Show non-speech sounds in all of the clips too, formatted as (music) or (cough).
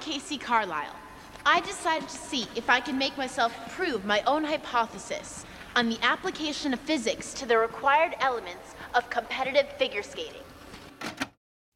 Casey Carlisle. I decided to see if I can make myself prove my own hypothesis on the application of physics to the required elements of competitive figure skating.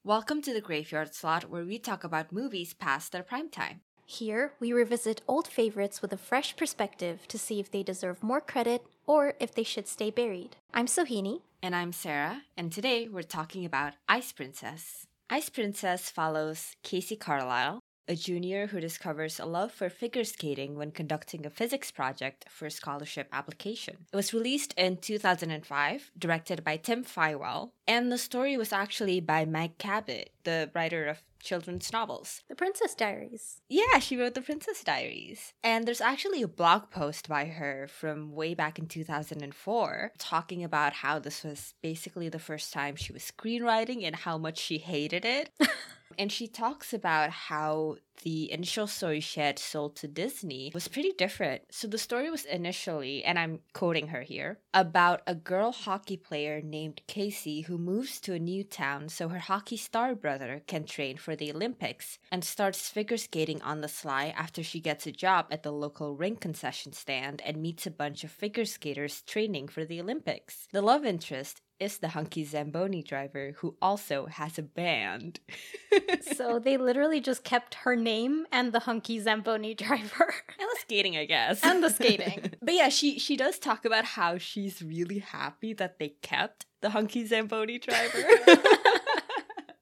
Welcome to the Graveyard Slot, where we talk about movies past their prime time. Here, we revisit old favorites with a fresh perspective to see if they deserve more credit or if they should stay buried. I'm Sohini. And I'm Sarah, and today we're talking about Ice Princess. Ice Princess follows Casey Carlisle, a junior who discovers a love for figure skating when conducting a physics project for a scholarship application. It was released in 2005, directed by Tim Fywell, and the story was actually by Meg Cabot, the writer of children's novels. The Princess Diaries. Yeah, she wrote The Princess Diaries. And there's actually a blog post by her from way back in 2004 talking about how this was basically the first time she was screenwriting and how much she hated it. (laughs) and she talks about how the initial story she had sold to Disney was pretty different. So the story was initially, and I'm quoting her here, about a girl hockey player named Casey who moves to a new town so her hockey star brother can train for the Olympics and starts figure skating on the sly after she gets a job at the local rink concession stand and meets a bunch of figure skaters training for the Olympics. The love interest is the hunky Zamboni driver who also has a band. (laughs) so they literally just kept her name and the hunky Zamboni (laughs) driver. And the skating, I guess. And the skating. (laughs) but yeah, she she does talk about how she's really happy that they kept the hunky Zamboni driver.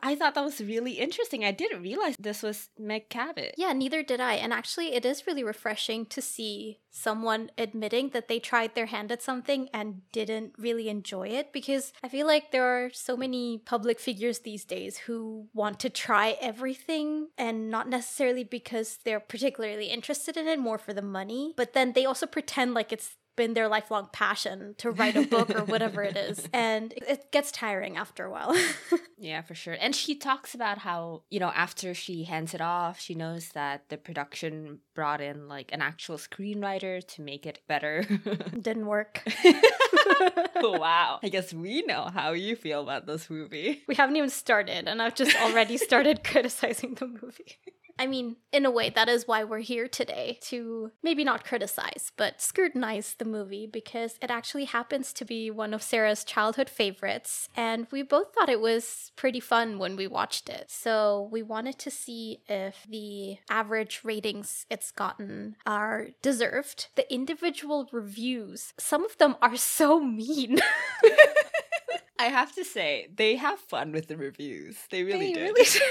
I thought that was really interesting. I didn't realize this was Meg Cabot. Yeah, neither did I. And actually, it is really refreshing to see someone admitting that they tried their hand at something and didn't really enjoy it because I feel like there are so many public figures these days who want to try everything and not necessarily because they're particularly interested in it, more for the money, but then they also pretend like it's been their lifelong passion to write a book or whatever it is. (laughs) And it gets tiring after a while. (laughs) yeah, for sure. And she talks about how, you know, after she hands it off, she knows that the production brought in like an actual screenwriter to make it better. (laughs) Didn't work. wow. I guess we know how you feel about this movie. We haven't even started, and I've just already started criticizing the movie. I mean, in a way, that is why we're here today to maybe not criticize, but scrutinize the movie because it actually happens to be one of Sarah's childhood favorites. And we both thought it was pretty fun when we watched it. So we wanted to see if the average ratings it's gotten are deserved. The individual reviews, some of them are so mean. (laughs) I have to say, they have fun with the reviews. They really they did. Really (laughs) did.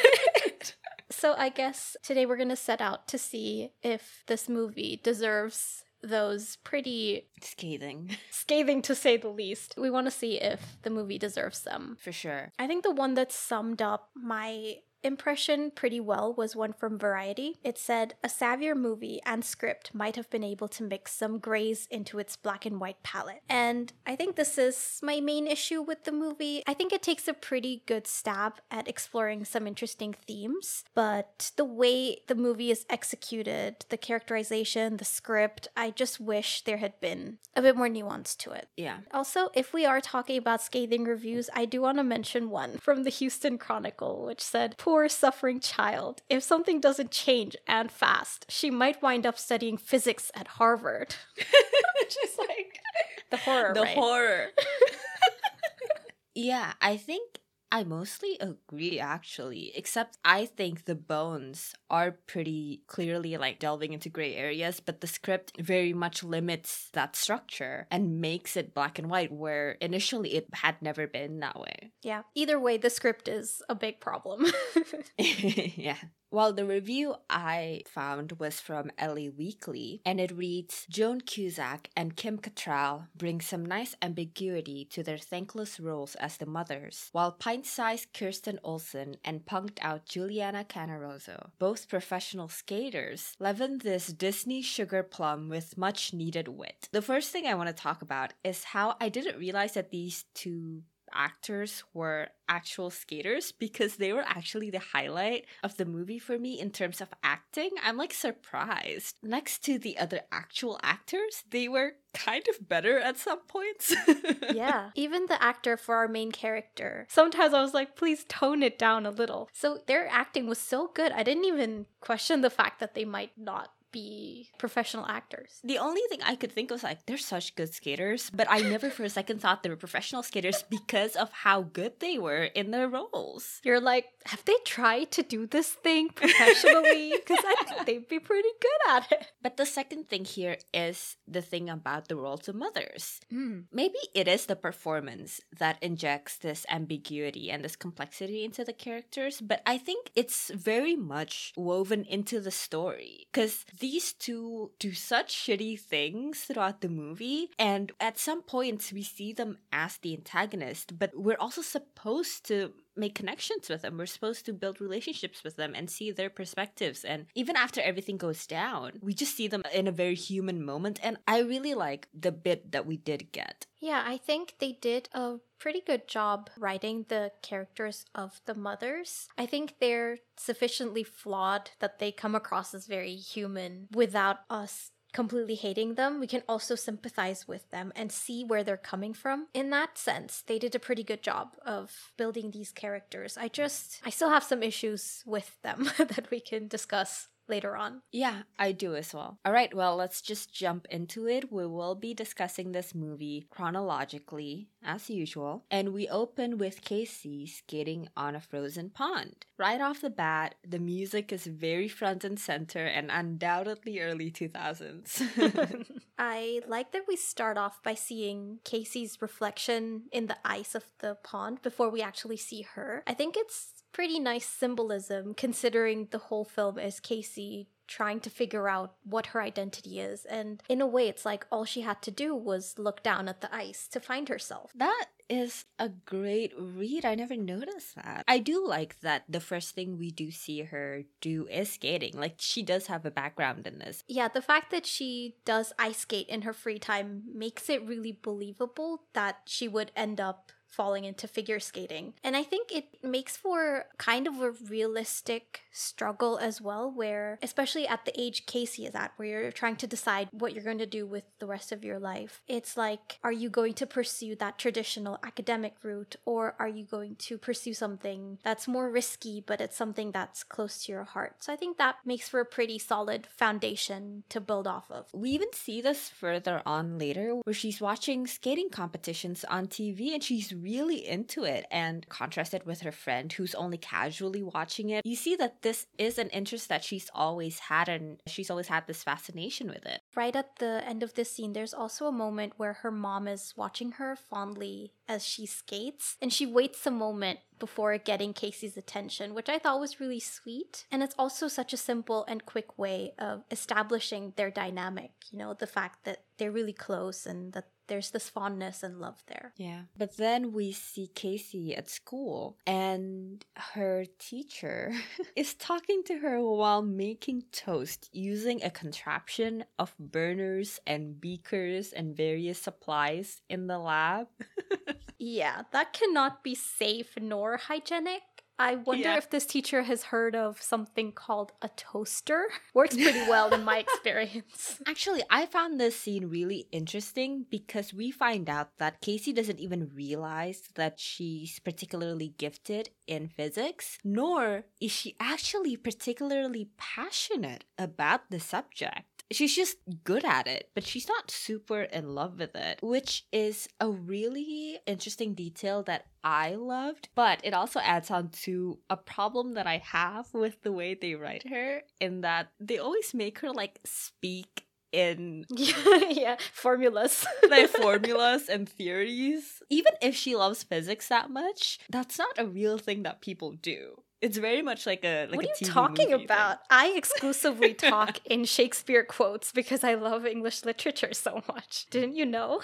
So I guess today we're going to set out to see if this movie deserves those pretty scathing. (laughs) scathing to say the least. We want to see if the movie deserves them. For sure. I think the one that summed up my impression pretty well was one from Variety. It said a savvier movie and script might have been able to mix some grays into its black and white palette. And I think this is my main issue with the movie. I think it takes a pretty good stab at exploring some interesting themes, but the way the movie is executed, the characterization, the script, I just wish there had been a bit more nuance to it. Yeah. Also, if we are talking about scathing reviews, I do want to mention one from the Houston Chronicle, which said, poor suffering child. If something doesn't change and fast, she might wind up studying physics at Harvard. (laughs) Just (laughs) like the horror. The right? horror. (laughs) yeah, I think I mostly agree actually, except I think the bones are pretty clearly like delving into gray areas, but the script very much limits that structure and makes it black and white where initially it had never been that way. Yeah, either way, the script is a big problem. (laughs) (laughs) yeah. Well, the review I found was from LA Weekly, and it reads Joan Cusack and Kim Cattrall bring some nice ambiguity to their thankless roles as the mothers, while pint sized Kirsten Olson and punked out Juliana Cannarozzo, both professional skaters, leaven this Disney sugar plum with much needed wit. The first thing I want to talk about is how I didn't realize that these two actors were actual skaters because they were actually the highlight of the movie for me in terms of acting. I'm like surprised. Next to the other actual actors, they were kind of better at some points. (laughs) yeah. Even the actor for our main character. Sometimes I was like, please tone it down a little. So their acting was so good. I didn't even question the fact that they might not be professional actors. The only thing I could think of was like, they're such good skaters, but I never for a second thought they were professional skaters because of how good they were in their roles. You're like, have they tried to do this thing professionally? (laughs) Because I think they'd be pretty good at it. But the second thing here is the thing about the roles of mothers. Mm. Maybe it is the performance that injects this ambiguity and this complexity into the characters, but I think it's very much woven into the story because these two do such shitty things throughout the movie, and at some points we see them as the antagonist, but we're also supposed to make connections with them. We're supposed to build relationships with them and see their perspectives. And even after everything goes down, we just see them in a very human moment. And I really like the bit that we did get. Yeah, I think they did a pretty good job writing the characters of the mothers. I think they're sufficiently flawed that they come across as very human without us completely hating them, we can also sympathize with them and see where they're coming from. In that sense, they did a pretty good job of building these characters. I just, I still have some issues with them (laughs) that we can discuss later on. Yeah, I do as well. All right, well, let's just jump into it. We will be discussing this movie chronologically, as usual, and we open with Casey skating on a frozen pond. Right off the bat, the music is very front and center and undoubtedly early 2000s. (laughs) I like that we start off by seeing Casey's reflection in the ice of the pond before we actually see her. I think it's pretty nice symbolism considering the whole film is Casey trying to figure out what her identity is. And in a way, it's like all she had to do was look down at the ice to find herself. That is a great read. I never noticed that. I do like that the first thing we do see her do is skating. Like she does have a background in this. Yeah, the fact that she does ice skate in her free time makes it really believable that she would end up falling into figure skating. And I think it makes for kind of a realistic struggle as well, where, especially at the age Casey is at, where you're trying to decide what you're going to do with the rest of your life. It's like, are you going to pursue that traditional academic route, or are you going to pursue something that's more risky, but it's something that's close to your heart? So I think that makes for a pretty solid foundation to build off of. We even see this further on later, where she's watching skating competitions on TV and she's really into it and contrasted with her friend who's only casually watching it. You see that this is an interest that she's always had and she's always had this fascination with it. Right at the end of this scene, there's also a moment where her mom is watching her fondly as she skates and she waits a moment before getting Casey's attention, which I thought was really sweet. And it's also such a simple and quick way of establishing their dynamic, you know, the fact that they're really close and that there's this fondness and love there. Yeah. But then we see Casey at school and her teacher (laughs) is talking to her while making toast using a contraption of burners and beakers and various supplies in the lab. (laughs) (laughs) yeah, that cannot be safe nor hygienic. I wonder Yeah. if this teacher has heard of something called a toaster. (laughs) Works pretty well in my experience. (laughs) Actually, I found this scene really interesting because we find out that Casey doesn't even realize that she's particularly gifted in physics, nor is she actually particularly passionate about the subject. She's just good at it, but she's not super in love with it, which is a really interesting detail that I loved, but it also adds on to a problem that I have with the way they write her, in that they always make her like speak in yeah, (laughs) yeah, formulas. (laughs) like formulas and theories. Even if she loves physics that much, that's not a real thing that people do. It's very much like a like what a are you TV talking movie thing. about? I exclusively (laughs) talk in Shakespeare quotes because I love English literature so much. Didn't you know?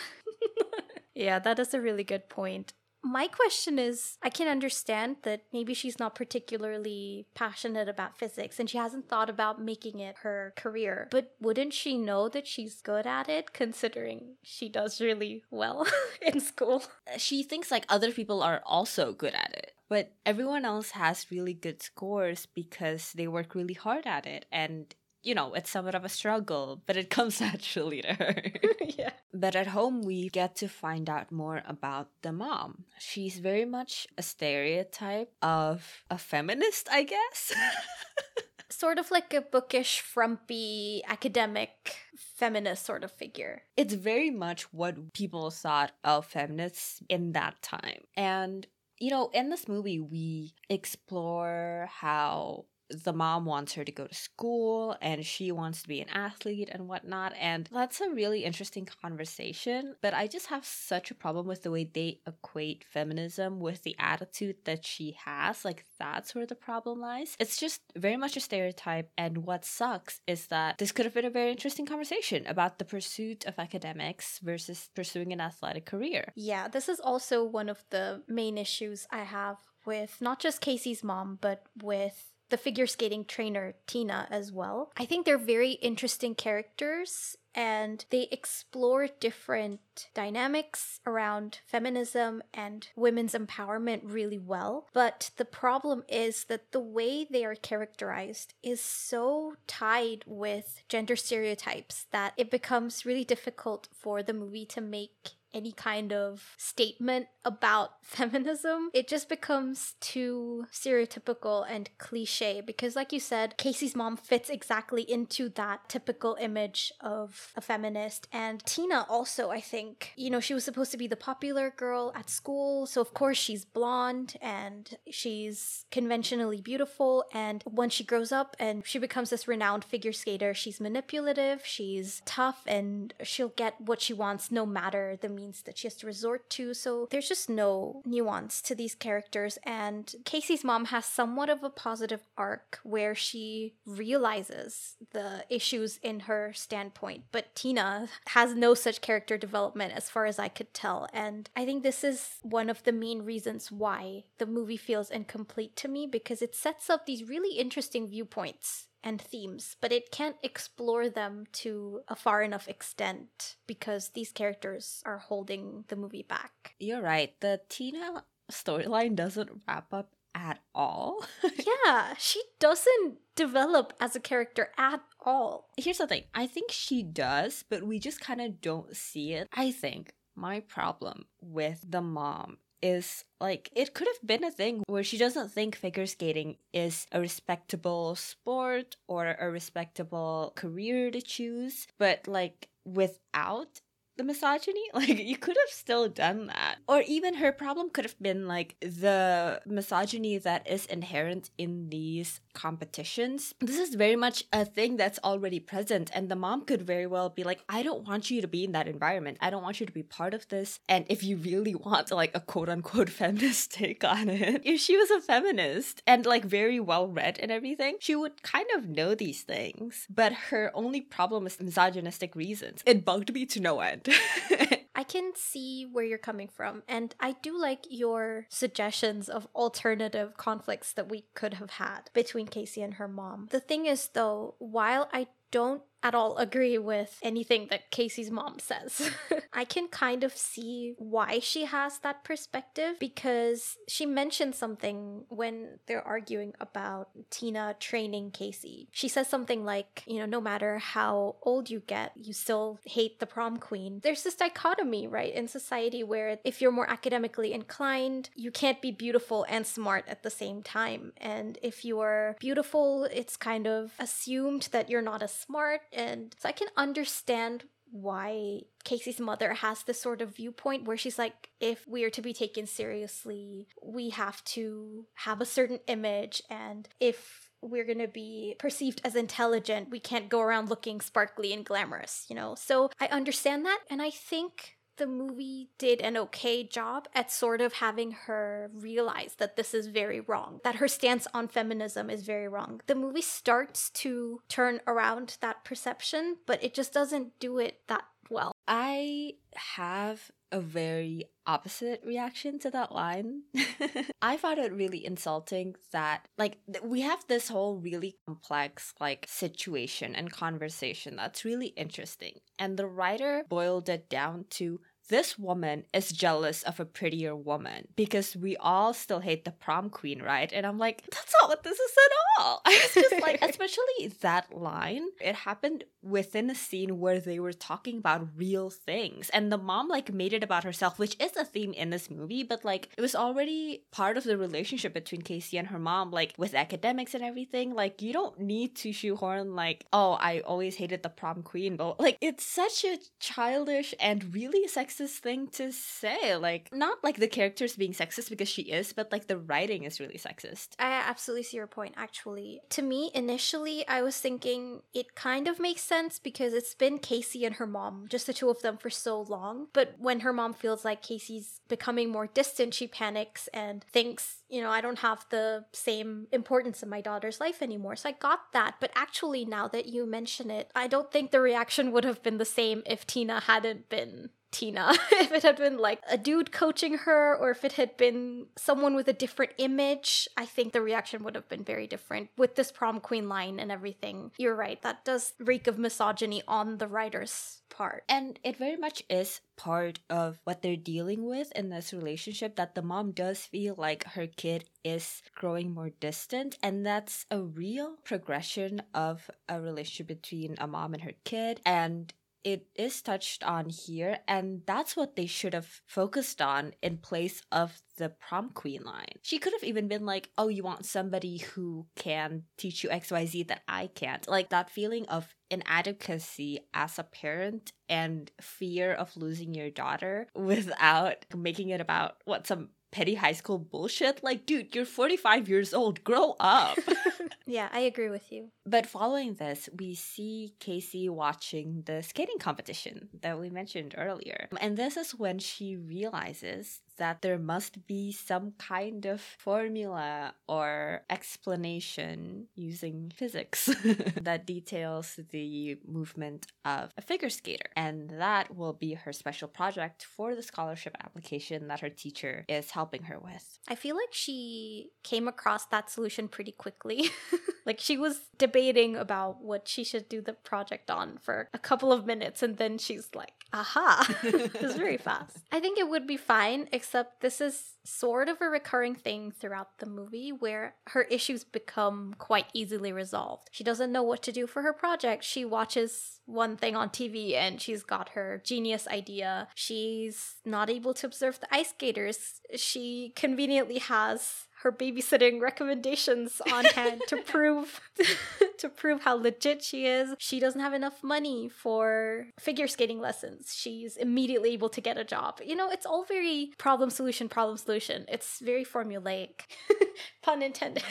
(laughs) yeah, that is a really good point. My question is I can understand that maybe she's not particularly passionate about physics and she hasn't thought about making it her career. But wouldn't she know that she's good at it considering she does really well (laughs) in school? She thinks like other people are also good at it. But everyone else has really good scores because they work really hard at it and you know, it's somewhat of a struggle, but it (laughs) comes naturally to her. (laughs) yeah. But at home, we get to find out more about the mom. She's very much a stereotype of a feminist, I guess. (laughs) sort of like a bookish, frumpy, academic feminist sort of figure. It's very much what people thought of feminists in that time. And, you know, in this movie, we explore how the mom wants her to go to school and she wants to be an athlete and whatnot. And that's a really interesting conversation. But I just have such a problem with the way they equate feminism with the attitude that she has. Like, that's where the problem lies. It's just very much a stereotype. And what sucks is that this could have been a very interesting conversation about the pursuit of academics versus pursuing an athletic career. Yeah, this is also one of the main issues I have with not just Casey's mom, but with the figure skating trainer Tina as well. I think they're very interesting characters and they explore different dynamics around feminism and women's empowerment really well. But the problem is that the way they are characterized is so tied with gender stereotypes that it becomes really difficult for the movie to make any kind of statement about (laughs) feminism, it just becomes too stereotypical and cliche because, like you said, Casey's mom fits exactly into that typical image of a feminist. And Tina also, I think, you know, she was supposed to be the popular girl at school. So, of course, she's blonde and she's conventionally beautiful. And when she grows up and she becomes this renowned figure skater, she's manipulative, she's tough, and she'll get what she wants no matter the means that she has to resort to. So there's just no nuance to these characters. And Casey's mom has somewhat of a positive arc where she realizes the issues in her standpoint. But Tina has no such character development as far as I could tell. And I think this is one of the main reasons why the movie feels incomplete to me because it sets up these really interesting viewpoints and themes, but it can't explore them to a far enough extent because these characters are holding the movie back. You're right. The Tina storyline doesn't wrap up at all. (laughs) yeah, she doesn't develop as a character at all. Here's the thing I think she does, but we just kind of don't see it. I think my problem with the mom is like it could have been a thing where she doesn't think figure skating is a respectable sport or a respectable career to choose but like without the misogyny (laughs) like you could have still done that. Or even her problem could have been like the misogyny that is inherent in these competitions. This is very much a thing that's already present and the mom could very well be like i don't want you to be in that environment. I don't want you to be part of this. And if you really (laughs) want like a quote unquote (laughs) feminist take on it if she was a feminist and like very well read and everything she would kind of know these things. But her only problem is misogynistic reasons. It bugged me to no end (laughs) I can see where you're coming from, and I do like your suggestions of alternative conflicts that we could have had between Casey and her mom. The thing is, though, while I don't at all agree with anything that Casey's mom says. (laughs) I can kind of see why she has that perspective because she mentioned something when they're arguing about Tina training Casey. She says something like, you know, no matter how old you get, you still hate the prom queen. There's this dichotomy, right, in society where if you're more academically inclined, you can't be beautiful and smart at the same time. And if you're beautiful, it's kind of assumed that you're not as smart and so I can understand why Casey's mother has this sort of viewpoint where she's like, if we are to be taken seriously, we have to have a certain image, and if we're going to be perceived as intelligent, we can't go around looking sparkly and glamorous, you know? So I understand that, and I think the movie did an okay job at sort of having her realize that this is very wrong, that her stance on feminism is very wrong. The movie starts to turn around that perception, but it just doesn't do it that well. I have a very opposite reaction to that line. (laughs) I found it really insulting that like th- we have this whole really complex like situation and conversation that's really interesting and the writer boiled it down to this woman is jealous of a prettier woman because we all still hate the prom queen, right? And I'm like, that's not what this is at all. (laughs) I was just like, (laughs) especially that line, it happened within a scene where they were talking about real things. And the mom like made it about herself, which is a theme in this movie, but like it was already part of the relationship between Casey and her mom, like with academics and everything. Like you don't need to shoehorn like, oh, I always hated the prom queen, but like it's such a childish and really sexist thing to say. Like, not like the characters being sexist because she is, but like the writing is really sexist. I absolutely see your point, actually. To me, initially, I was thinking it kind of makes sense because it's been Casey and her mom, just the two of them for so long. But when her mom feels like Casey's becoming more distant, she panics and thinks, you know, I don't have the same importance in my daughter's life anymore. So I got that. But actually, now that you mention it, I don't think the reaction would have been the same if Tina hadn't been Tina. (laughs) if it had been like a dude coaching her or if it had been someone with a different image, I think the reaction would have been very different. With this prom queen line and everything, you're right. That does reek of misogyny on the writer's part. And it very much is part of what they're dealing with in this relationship that the mom does feel like her kid is growing more distant. And that's a real progression of a relationship between a mom and her kid. And it is touched on here, and that's what they should have focused on in place of the prom queen line. She could have even been like, Oh, you want somebody who can teach you XYZ that I can't. Like that feeling of inadequacy as a parent and fear of losing your daughter (laughs) without making it about what some petty high school bullshit. Like, dude, you're 45 years old. Grow up. (laughs) yeah, I agree with you. But following this, we see Casey watching the skating competition that we mentioned earlier. And this is when she realizes that there must be some kind of formula or explanation using physics (laughs) that details the movement of a figure skater. And that will be her special project for the scholarship application that her teacher is helping her with. I feel like she came across that solution pretty quickly. (laughs) like she was debating about what she should do the project on for a couple of minutes and then she's like, aha. (laughs) it was very fast. I think it would be fine, except this is sort of a recurring thing throughout the movie where her issues become quite easily resolved. She doesn't know what to do for her project. She watches one thing on TV and she's got her genius idea. She's not able to observe the ice skaters. She conveniently has her babysitting recommendations on hand to (laughs) prove (laughs) to prove how legit she is. She doesn't have enough money for figure skating lessons. She's immediately able to get a job. You know, it's all very problem solution problem solution. It's very formulaic. (laughs) Pun intended.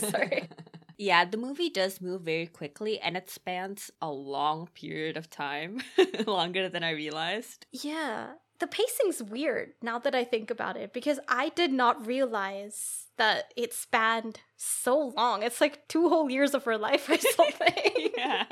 Sorry. Yeah, the movie does move very quickly and it spans a long period of time, longer than I realized. Yeah the pacing's weird now that I think about it because I did not realize that it spanned so long. It's like two whole years of her life or (laughs) something. yeah.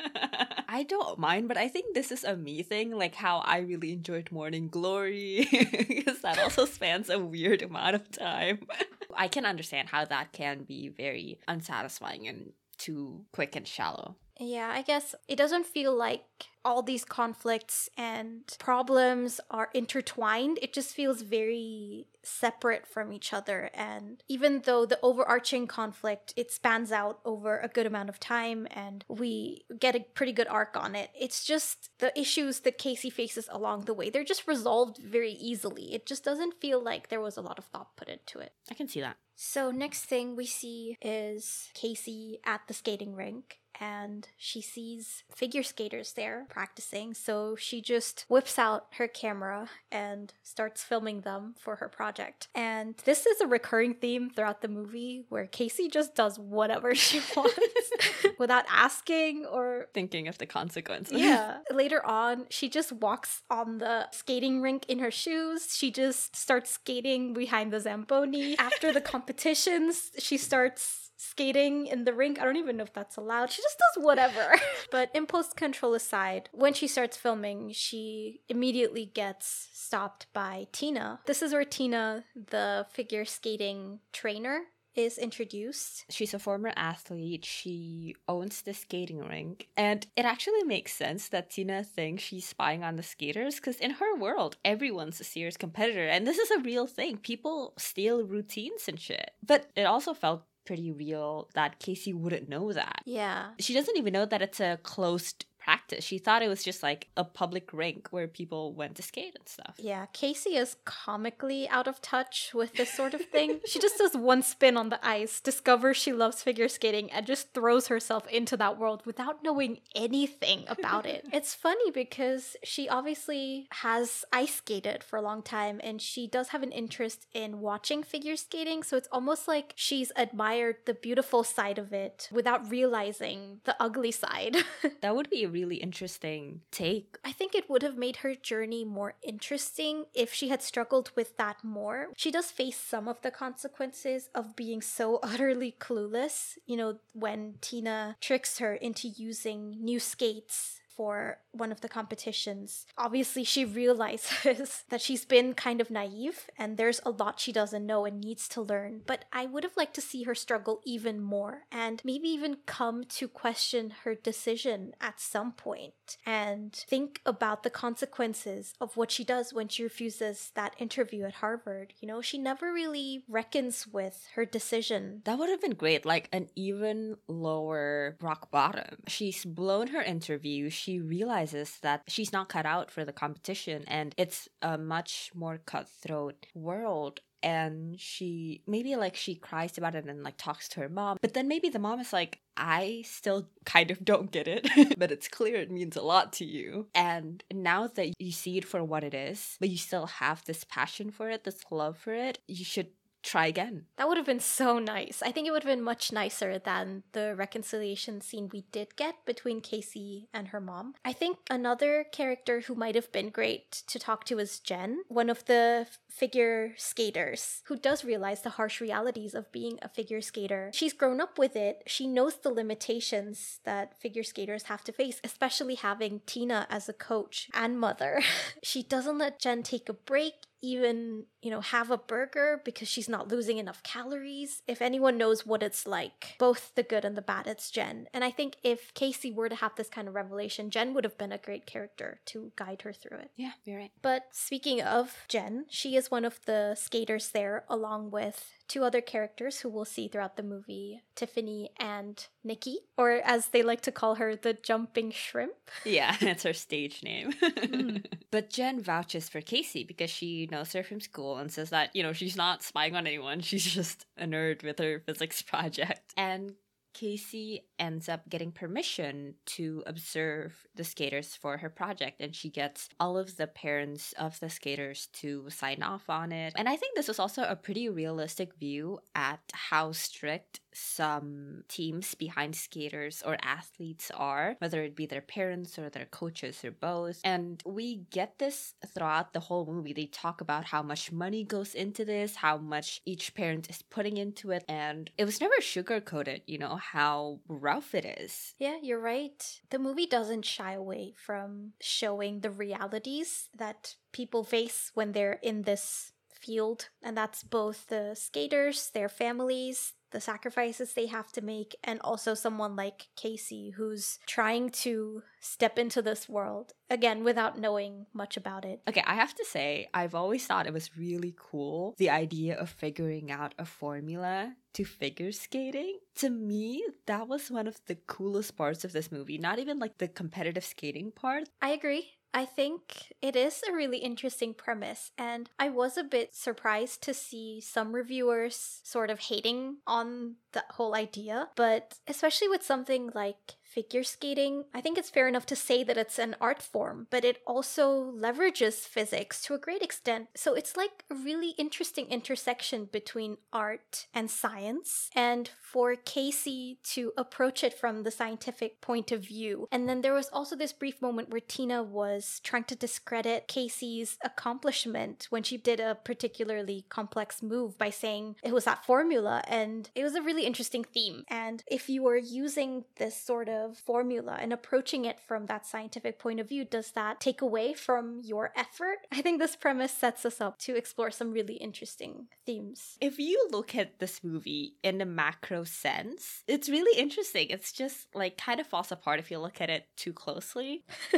I don't mind, but I think this is a me thing, like how I really enjoyed Morning Glory (laughs) because that also spans a weird amount of time. (laughs) I can understand how that can be very unsatisfying and too quick and shallow. Yeah, I guess it doesn't feel like all these conflicts and problems are intertwined. It just feels very separate from each other. And even though the overarching conflict, it spans out over a good amount of time and we get a pretty good arc on it, it's just the issues that Casey faces along the way. They're just resolved very easily. It just doesn't feel like there was a lot of thought put into it. I can see that. So, next thing we see is Casey at the skating rink and she sees figure skaters there practicing. So she just whips out her camera and starts filming them for her project. And this is a recurring theme throughout the movie where Casey just does whatever she (laughs) wants (laughs) without asking or thinking of the consequences. Yeah. (laughs) Later on, she just walks on the skating rink in her shoes. She just starts skating behind the Zamboni. After the competitions, she starts skating in the rink. I don't even know if that's allowed. She just does whatever. (laughs) but impulse control aside, when she starts filming, she immediately gets stopped by Tina. This is where Tina, the figure skating trainer, is introduced. She's a former athlete. She owns the skating rink. And it actually makes sense that Tina thinks she's spying on the skaters because in her world, everyone's a serious competitor. And this is a real thing. People steal routines and shit. But it also felt pretty real that Casey wouldn't know that. Yeah. She doesn't even know that it's a closed practice. She thought it was just like a public rink where people went to skate and stuff. Yeah, Casey is comically out of touch with this sort of thing. (laughs) she just does one spin on the ice, discovers she loves figure skating, and just throws herself into that world without knowing anything about it. (laughs) it's funny because she obviously has ice skated for a long time and she does have an interest in watching figure skating. So it's almost like she's admired the beautiful side of it without realizing the ugly side. (laughs) that would be a really interesting take. I think it would have made her journey more interesting if she had struggled with that more. She does face some of the consequences of being so (laughs) utterly clueless. You know, when Tina tricks her into using new skates for one of the competitions, obviously she realizes (laughs) that she's been kind of naive and there's a lot she doesn't know and needs to learn. But I would have liked to see her struggle even more and maybe even come to question her decision at some point and think about the consequences of what she does when she refuses that interview at Harvard. You know, she never really reckons with her decision. That would have been great, like an even lower rock bottom. She's blown her interview. She realizes that she's not cut out for the competition and it's a much more cutthroat world. And she maybe like she cries about it and like talks to her mom but then maybe the mom is like i still kind of don't get it (laughs) but it's clear it means a lot to you. And now that you see it for what it is but you still have this passion for it this love for it you should try again. That would have been so nice. I think it would have been much nicer than the reconciliation scene we did get between Casey and her mom. I think another character who might have been great to talk to is Jen, one of the figure skaters who does realize the harsh realities of being a figure skater. She's grown up with it. She knows the limitations that figure skaters have to face, especially having Tina as a coach and mother. (laughs) she doesn't let Jen take a break even, you know, have a burger because she's not losing enough calories. If anyone knows what it's like, both the good and the bad, it's Jen. And I think if Casey were to have this kind of revelation, Jen would have been a great character to guide her through it. Yeah, you're right. But speaking of Jen, she is one of the skaters there, along with two other characters who we'll see throughout the movie Tiffany and Nikki, or as they like to call her, the jumping shrimp. (laughs) Yeah, (laughs) that's her stage name. mm. (laughs) But Jen vouches for Casey because she knows her from school and says that, you know, she's not spying on anyone. She's just a nerd with her physics project. And Casey ends up getting permission to observe the skaters for her project, and she gets all of the parents of the skaters to sign off on it. And I think this was also a pretty realistic view at how strict some teams behind skaters or athletes are, whether it be their parents or their coaches or both. And we get this throughout the whole movie. They talk about how much money goes into this, how much each parent is putting into it, and it was never sugarcoated, you know, how rough it is. Yeah, you're right. The movie doesn't shy away from showing the realities that people face when they're in this field, and that's both the skaters, their families, the sacrifices they have to make, and also someone like Casey who's trying to step into this world again without knowing much about it. Okay, I have to say, I've always thought it was really cool the idea of figuring out a formula to figure skating. To me, that was one of the coolest parts of this movie, not even like the competitive skating part. I agree. I think it is a really interesting premise, and I was a bit surprised to see some reviewers sort of hating on that whole idea. But especially with something like figure skating, I think it's fair enough to say that it's an art form, but it also leverages physics to a great extent. So it's like a really interesting intersection between art and science, and for Casey to approach it from the scientific point of view. And then there was also this brief moment where Tina was trying to discredit Casey's accomplishment when she did a particularly complex move by saying it was that formula, and it was a really interesting theme. And if you were using this sort of of formula and approaching it from that scientific point of view, does that take away from your effort? I think this premise sets us up to explore some really interesting themes. If you look at this movie in a macro sense, it's really interesting. It's just like kind of falls apart if you look at it too closely. (laughs)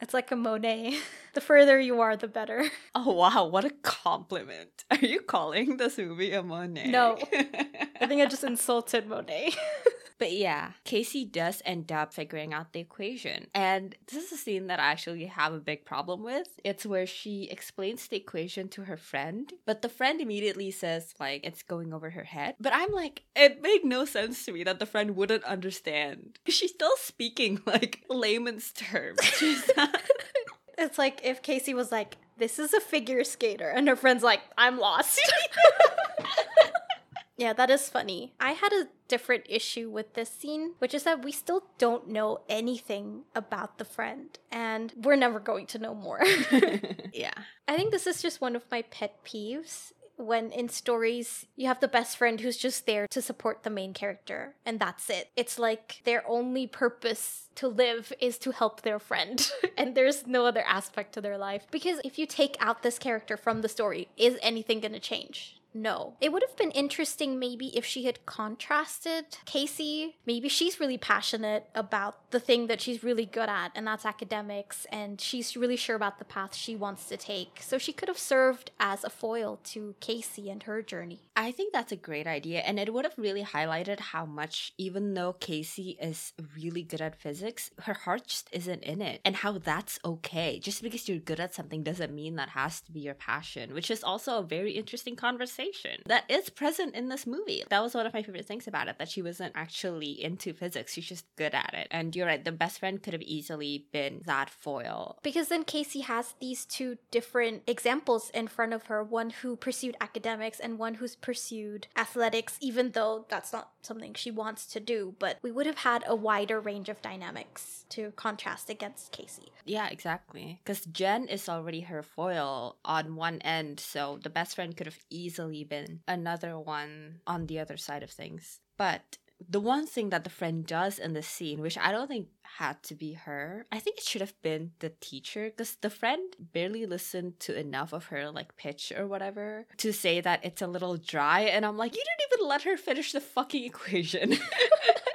it's like a Monet. (laughs) The further you are, the better. (laughs) Oh wow, what a compliment. Are you calling this movie a Monet? No. I think I just insulted Monet. But yeah, Casey does end up figuring out the equation. And this is a scene that I actually have a big problem with. It's where she explains the equation to her friend, but the friend immediately says, like, it's going over her head. But I'm like, it made no sense to me that the friend wouldn't understand. She's still speaking (laughs) like layman's terms. (laughs) (laughs) it's like if Casey was like, this is a figure skater, and her friend's like, I'm lost. Yeah, that is funny. I had a different issue with this scene, which is that we still don't know anything about the friend, and we're never going to know more. (laughs) yeah. I think this is just one of my pet peeves when in stories you have the best friend who's just there to support the main character and that's it. It's like their only purpose to live is to help their friend (laughs) and there's no other aspect to their life because if you take out this character from the story is anything going to change? No. It would have been interesting maybe if she had contrasted Casey. Maybe she's really passionate about the thing that she's really good at, and that's academics, and she's really sure about the path she wants to take. So she could have served as a foil to Casey and her journey. I think that's a great idea, and it would have really highlighted how much, even though Casey is really good at physics, her heart just isn't in it, and how that's okay. Just because you're good at something doesn't mean that has to be your passion, which is also a very interesting conversation that is present in this movie. That was one of my favorite things about it, that she wasn't actually into physics. She's just good at it. And you're right, the best friend could have easily been that foil. Because then Casey has these two different examples in front of her one who pursued academics and one who's pursued athletics, even though that's not something she wants to do. But we would have had a wider range of dynamics to contrast against Casey. Yeah, exactly. Because Jen is already her foil on one end, so the best friend could have easily been another one on the other side of things. But the one thing that the friend does in the scene, which I don't think had to be her, I think it should have been the teacher because the friend barely listened to enough of her like pitch or whatever to say that it's a little dry. And I'm like, you didn't even let her finish the fucking equation. (laughs)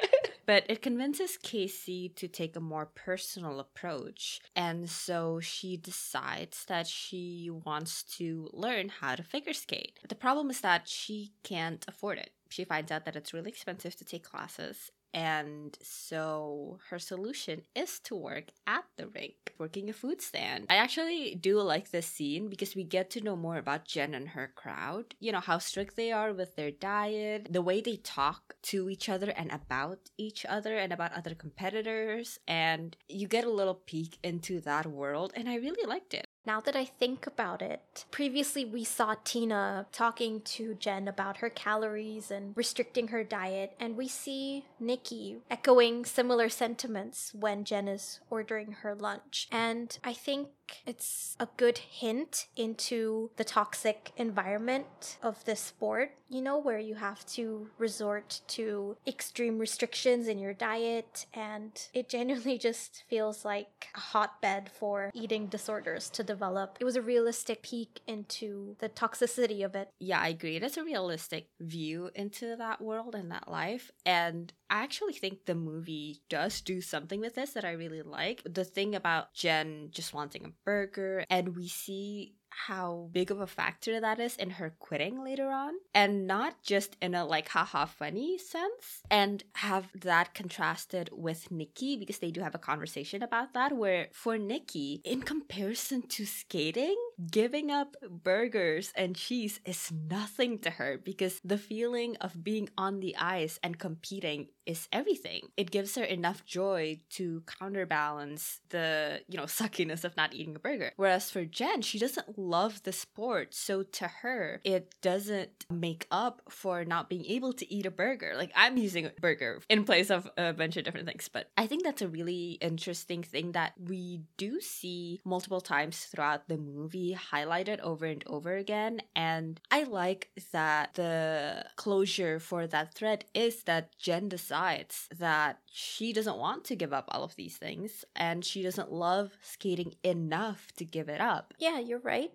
but it convinces Casey to take a more personal approach. And so she decides that she wants to learn how to figure skate. The problem is that she can't afford it. She finds out that it's really expensive to take classes and so her solution is to work at the rink, working a food stand. I actually do like this scene because we get to know more about Jen and her crowd. You know, how strict they are with their diet, the way they talk to each other and about each other and about other competitors. And you get a little peek into that world, and I really liked it. Now that I think about it, previously we saw Tina talking to Jen about her calories and restricting her diet, and we see Nikki echoing similar sentiments when Jen is ordering her lunch. And I think it's a good hint into the toxic environment of this sport, you know, where you have to resort to extreme restrictions in your diet, and it genuinely (laughs) just feels like a hotbed for eating disorders to develop. It was a realistic peek into the toxicity of it. Yeah, I agree. It is a realistic view into that world and that life. And I actually think the movie does do something with this that I really like. The thing about Jen just wanting a burger, and we see how big of a factor that is in her quitting later on. And not just in a like haha funny sense. And have that contrasted with Nikki because they do have a conversation about that where for Nikki, in comparison to skating, giving up burgers and cheese is nothing to her because the feeling of being on the ice and competing is everything. It gives her enough joy to counterbalance the, you know, suckiness of not eating a burger. Whereas for Jen, she doesn't love the sport. So to her, it doesn't make up for not being able to eat a burger. Like I'm using burger in place of a bunch of different things. But I think that's a really interesting thing that we do see multiple times throughout the movie highlighted over and over again. And I like that the closure for that thread is that Jen decides that she doesn't want to give up all of these things and she doesn't love skating enough to give it up. Yeah, you're right.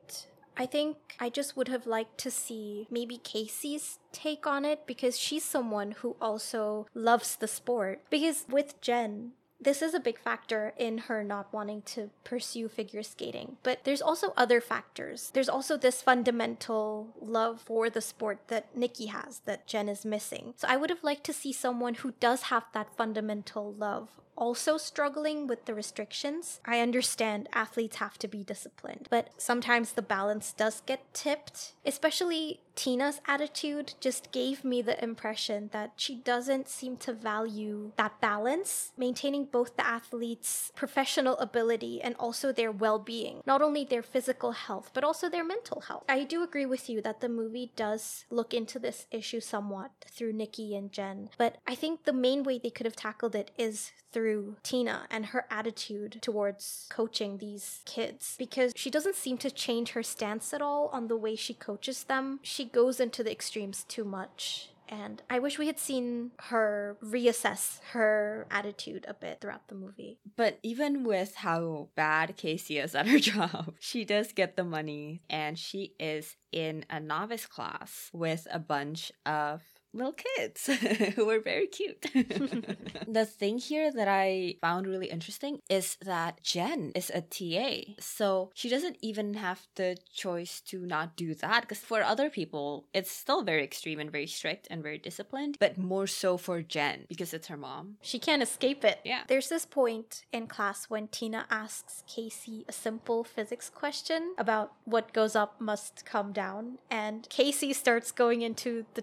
I think I just would have liked to see maybe Casey's take on it because she's someone who also loves the sport. Because with Jen, this is a big factor in her not wanting to pursue figure skating. But there's also other factors. There's also this fundamental love for the sport that Nikki has that Jen is missing. So I would have liked to see someone who does have that fundamental love also struggling with the restrictions. I understand athletes have to be disciplined, but sometimes the balance does get tipped, especially Tina's attitude just gave me the impression that she doesn't seem to value that balance, maintaining both the athletes' professional ability and also their well being, not only their physical health, but also their mental health. I do agree with you that the movie does look into this issue somewhat through Nikki and Jen, but I think the main way they could have tackled it is through Tina and her attitude towards coaching these kids because she doesn't seem to change her stance at all on the way she coaches them. She goes into the extremes too much. And I wish we had seen her reassess her attitude a bit throughout the movie. But even with how bad Casey is at her (laughs) job, she does get the money and she is in a novice class with a bunch of little kids (laughs) who were very cute. (laughs) the thing here that I found really interesting is that Jen is a TA. So she doesn't even have the choice to not do that because for other people, it's still very extreme and very strict and very disciplined, but more so for Jen because it's her mom. She can't escape it. Yeah. There's this point in class when Tina asks Casey a simple physics question about what goes up must come down, and Casey starts going into the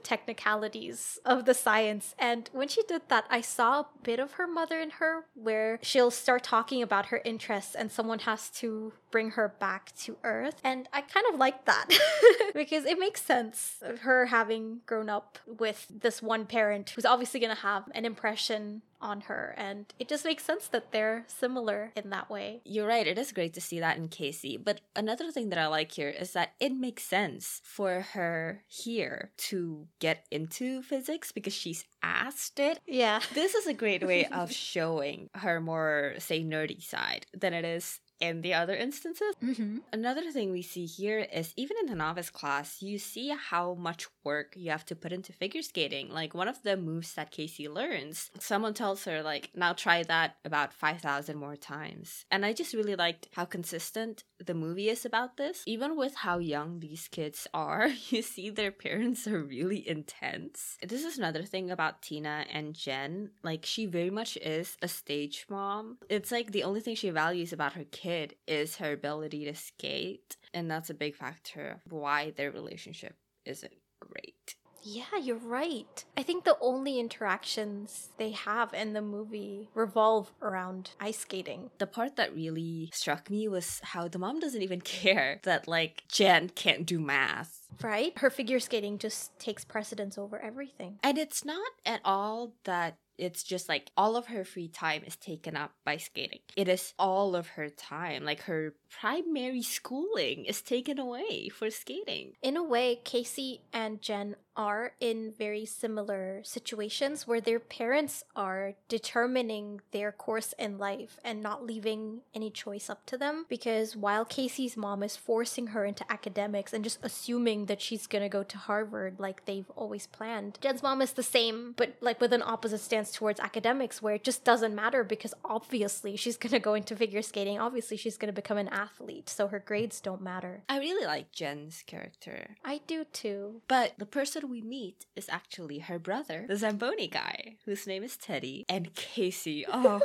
technicalities of the science. And when she did that, I saw a bit of her mother in her where she'll start talking about her interests and someone has to bring her back to earth. And I kind of like that (laughs) because it makes sense of her having grown up with this one parent who's obviously going to have an impression on her and it just makes sense that they're similar in that way. You're right, it is great to see that in Casey. But another thing that I like here is that it makes sense for her here to get into physics because she's asked it. Yeah. This is a great way (laughs) of showing her more, say, nerdy side than it is in the other instances. Mm-hmm. Another thing we see here is even in the novice class, you see how much work you have to put into figure skating. Like one of the moves that Casey learns, someone tells her, like, now try that about 5,000 more times. And I just really liked how consistent the movie is about this. Even with how young these kids are, (laughs) you see their parents are really intense. This is another thing about Tina and Jen. Like, she very much is a stage mom. It's like the only thing she values about her kid kid is her ability to skate. And that's a big factor of why their relationship isn't great. Yeah, you're right. I think the only interactions they have in the movie revolve around ice skating. The part that really struck me was how the mom doesn't even (laughs) care that, like, Jen can't do math. Right? Her figure skating just takes precedence over everything. And it's not at all that it's just like all of her free time is taken up by skating. It is all of her time. Like her primary schooling is taken away for skating. In a way, Casey and Jen are in very similar situations where their parents are determining their course in life and not leaving any choice up to them. Because while Casey's mom is forcing her into academics and just assuming that she's gonna go to Harvard like they've always planned, Jen's mom is the same, but like with an opposite stance towards academics where it just doesn't matter because obviously she's gonna go into figure skating, obviously she's gonna become an athlete, so her grades don't matter. I really like Jen's character. I do too. But the person we meet is actually her brother, the Zamboni guy, whose name is Teddy, and Casey. (laughs) Oh,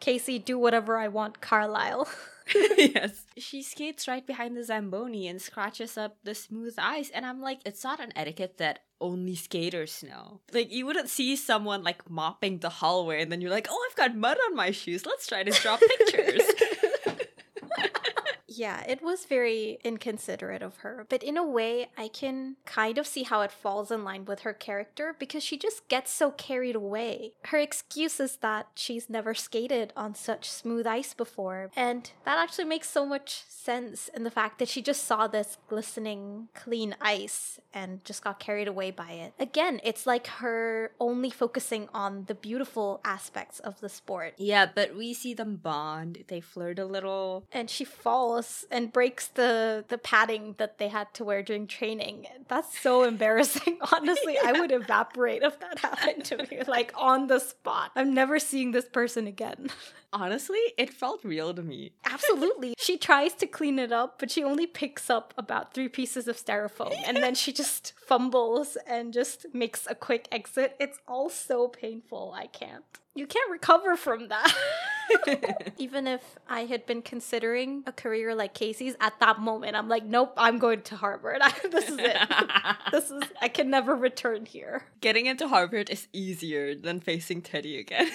Casey, do whatever I want, Carlyle. (laughs) yes. (laughs) She skates right behind the Zamboni and scratches up the smooth ice. And I'm like, it's not an etiquette that only skaters know. Like, you wouldn't see someone like mopping the hallway and then you're like, oh, I've got mud on my shoes. Let's try to draw pictures. Yeah, it was very inconsiderate of her. But in a way, I can kind of see how it falls in line with her character because she just gets so carried away. Her excuse is that she's never skated on such smooth ice before. And that actually makes so much sense in the fact that she just saw this glistening, clean ice and just got carried away by it. Again, it's like her only focusing on the beautiful aspects of the sport. yeah, but we see them bond. They flirt a little. and she falls and breaks the the padding that they had to wear during training. That's so (laughs) embarrassing. Honestly, I would evaporate if that happened to me like on the spot. I'm never seeing this person again. (laughs) Honestly, it felt real to me. Absolutely. She tries to clean it up, but she only picks up about 3 pieces of styrofoam and then she just fumbles and just makes a quick exit. It's all so painful. I can't. You can't recover from that. (laughs) (laughs) Even if I had been considering a career like Casey's at that moment, I'm like, nope, I'm going to Harvard. (laughs) this is it. (laughs) this is, I can never return here. Getting into Harvard is easier than facing Teddy again.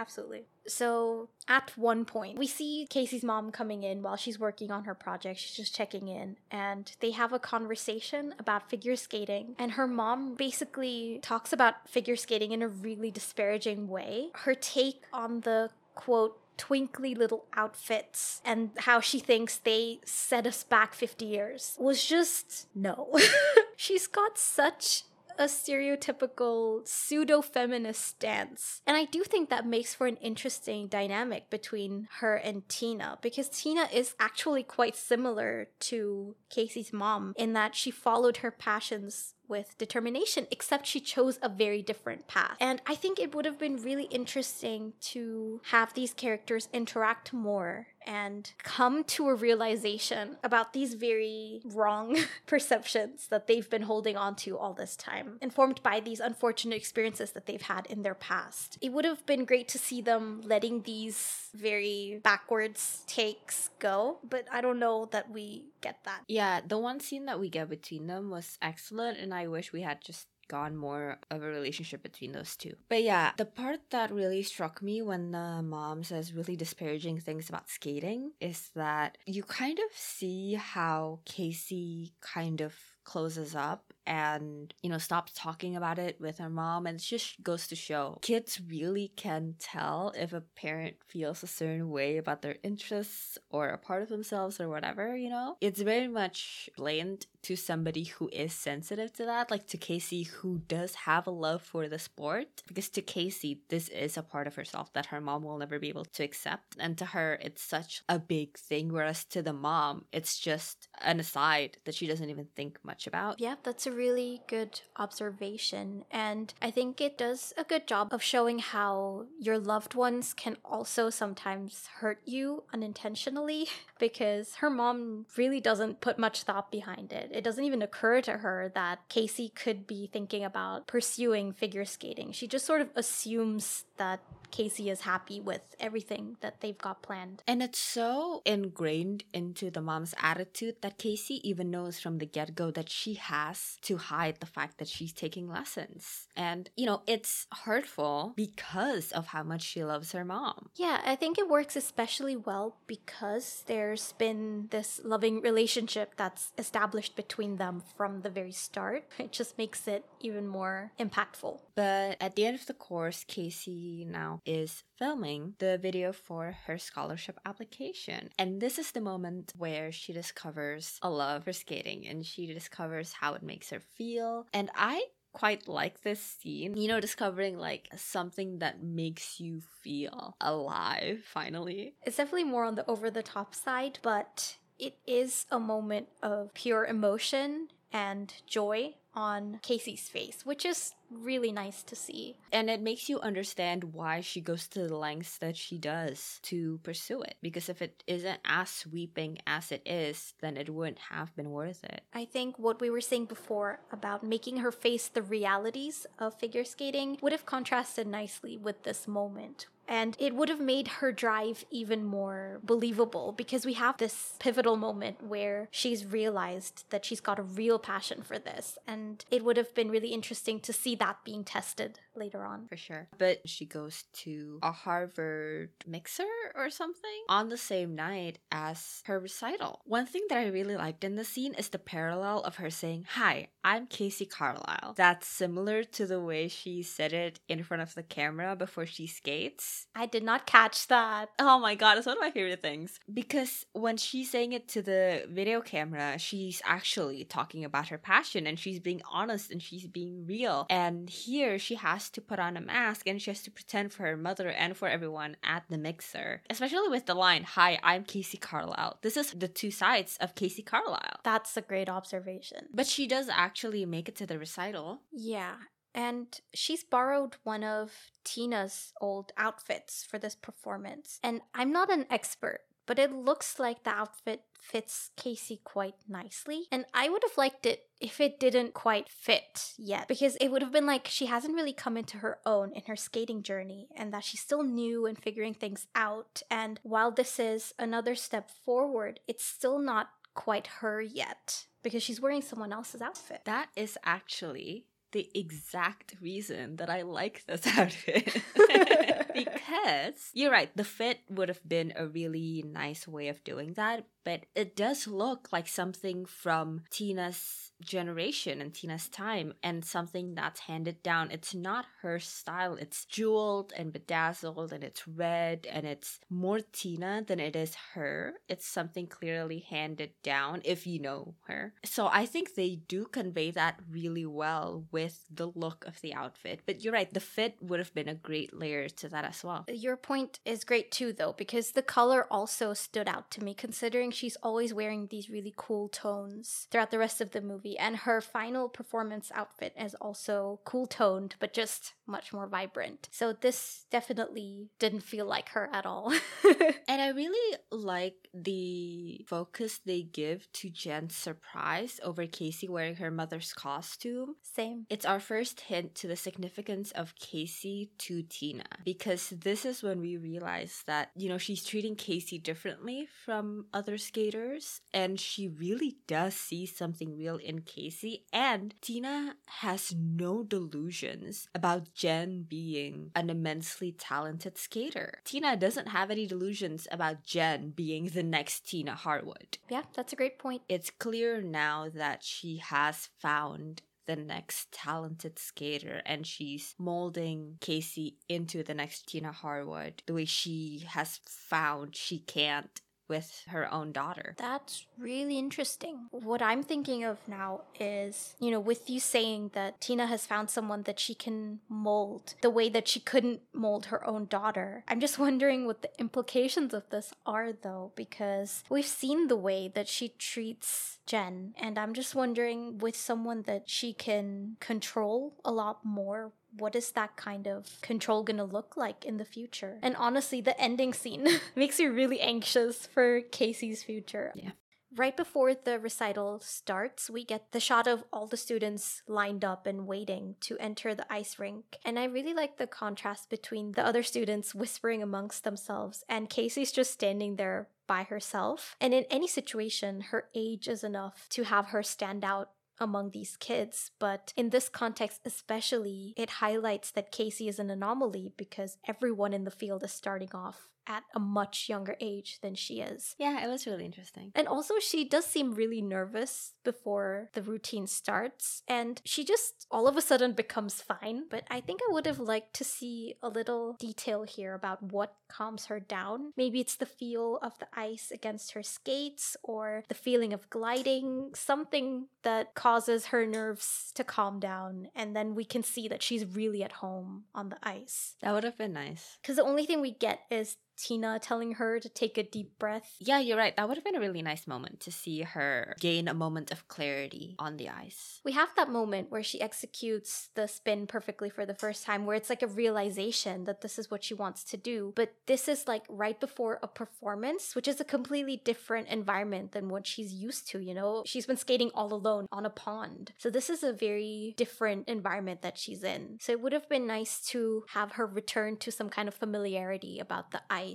Absolutely. So, at one point, we see Casey's mom coming in while she's working on her project. She's just checking in, and they have a conversation about figure skating. And her mom basically talks about figure skating in a really disparaging way. Her take on the quote, twinkly little outfits and how she thinks they set us back 50 years was just no. (laughs) She's got such a stereotypical pseudo feminist stance. And I do think that makes for an interesting dynamic between her and Tina because Tina is actually quite similar to Casey's mom in that she followed her passions with determination, except she chose a very different path. And I think it would have been really interesting to have these characters interact more and come to a realization about these very wrong (laughs) perceptions that they've been holding on to all this time, informed by these unfortunate experiences that they've had in their past. It would have been great to see them letting these very backwards takes go, but I don't know that we get that. yeah, the one scene that we get between them was excellent, and I wish we had just gone more of a relationship between those two. But yeah, the part that really struck me when the mom says really disparaging things about skating is that you kind of see how Casey kind of closes up and you know stops talking about it with her mom and it just goes to show kids really can tell if a parent feels a certain way about their interests or a part of themselves or whatever you know? It's very much blamed to somebody who is sensitive to that like to casey who does have a love for the sport because to casey this is a part of herself that her mom will never be able to accept and to her it's such a big thing whereas to the mom it's just an aside that she doesn't even think much about. Yeah, that's a really good observation. And I think it does a good job of showing how your loved ones can also sometimes hurt you unintentionally (laughs) because her mom really doesn't put much thought behind it. It doesn't even occur to her that Casey could be thinking about pursuing figure skating. She just sort of assumes that Casey is happy with everything that they've got planned. And it's so ingrained into the mom's attitude that Casey even knows from the get go that she has to hide the fact that she's taking lessons. And, you know, it's hurtful because of how much she loves her mom. Yeah, I think it works especially well because there's been this loving relationship that's established between them from the very start. (laughs) It just makes it even more impactful. But at the end of the course, Casey now is filming the video for her scholarship application. And this is the moment where she discovers a love for skating and she discovers how it makes her feel. And I quite like this scene. You know, discovering like something that makes you feel alive finally. It's definitely more on the over the top side, but it is a moment of pure emotion and joy on Casey's face, which is really nice to see. And it makes you understand why she goes to the lengths that she does to pursue it. Because if it isn't as sweeping as it is, then it wouldn't have been worth it. I think what we were saying before about making her face the realities of figure skating would have contrasted nicely with this moment and it would have made her drive even more believable because we have this pivotal moment where she's realized that she's got a real passion for this. And it would have been really interesting to see that being tested later on. For sure. But she goes to a Harvard mixer or something on the same night as her recital. One thing that I really liked in the scene is the parallel of her saying, Hi, I'm Casey Carlyle. That's similar to the way she said it in front of the camera before she skates. I did not catch that. Oh my god, it's one of my favorite things. Because when she's saying it to the video camera, she's actually talking about her passion and she's being honest and she's being real. And here she has to put on a mask and she has to pretend for her mother and for everyone at the mixer. Especially with the line, Hi, I'm Casey Carlyle. This is the two sides of Casey Carlyle. That's a great observation. But she does actually make it to the recital. Yeah. And she's borrowed one of Tina's old outfits for this performance. And I'm not an expert, but it looks like the outfit fits Casey quite nicely. And I would have liked it if it didn't quite fit yet, because it would have been like she hasn't really come into her own in her skating journey and that she's still new and figuring things out. And while this is another step forward, it's still not quite her yet because she's wearing someone else's outfit. That is actually the exact reason that I like this (laughs) outfit. (laughs) because you're right, the fit would have been a really nice way of doing that, but it does look like something from Tina's generation and Tina's time and something that's handed down. It's not her style. It's jeweled and bedazzled and it's red and it's more Tina than it is her. It's something clearly handed down if you know her. So I think they do convey that really well with the look of the outfit. But you're right, the fit would have been a great layer to that as well. Your point is great too, though, because the color also stood out to me considering she's always wearing these really cool tones throughout the rest of the movie. And her final performance outfit is also cool toned, but just much more vibrant. So this definitely didn't feel like her at all. (laughs) and I really like the focus they give to Jen's surprise over Casey wearing her mother's costume. Same. It's our first hint to the significance of Casey to Tina because this is when we realize that, you know, she's treating Casey differently from other skaters and she really does see something real in Casey and Tina has no delusions about Jen being an immensely talented skater. Tina doesn't have any delusions about Jen being the next Tina Harwood. Yeah, that's a great point. It's clear now that she has found the next talented skater and she's molding Casey into the next Tina Harwood the way she has found she can't with her own daughter. That's really interesting. What I'm thinking of now is, you know, with you saying that Tina has found someone that she can mold the way that she couldn't mold her own daughter. I'm just (laughs) wondering what the implications of this are, though, because we've seen the way that she treats Jen, and I'm just wondering with someone that she can control a lot more what is that kind of control gonna look like in the future? And honestly, the ending scene (laughs) makes me really anxious for Casey's future. Yeah. Right before the recital starts, we get the shot of all the students lined up and waiting to enter the ice rink. And I really like the contrast between the other students whispering amongst themselves and Casey's just standing there by herself. And in any situation, her age is enough to have her stand out among these kids. But in this context, especially, it highlights that Casey is an anomaly because everyone in the field is starting off at a much younger age than she is. Yeah, it was really interesting. And also, she does seem really nervous before the routine starts, and she just all of a sudden becomes fine. But I think I would have liked to see a little detail here about what calms her down. Maybe it's the feel of the ice against her skates, or the feeling of gliding, something that causes her nerves to calm down, and then we can see that she's really at home on the ice. That would have been nice. Because the only thing we get is Tina telling her to take a deep breath. Yeah, you're right. That would have been a really nice moment to see her gain a moment of clarity on the ice. We have that moment where she executes the spin perfectly for the first time, where it's like a realization that this is what she wants to do. But this is like right before a performance, which is a completely different environment than what she's used to, you know? She's been skating all alone on a pond. So this is a very different environment that she's in. So it would have been nice to have her return to some kind of familiarity about the ice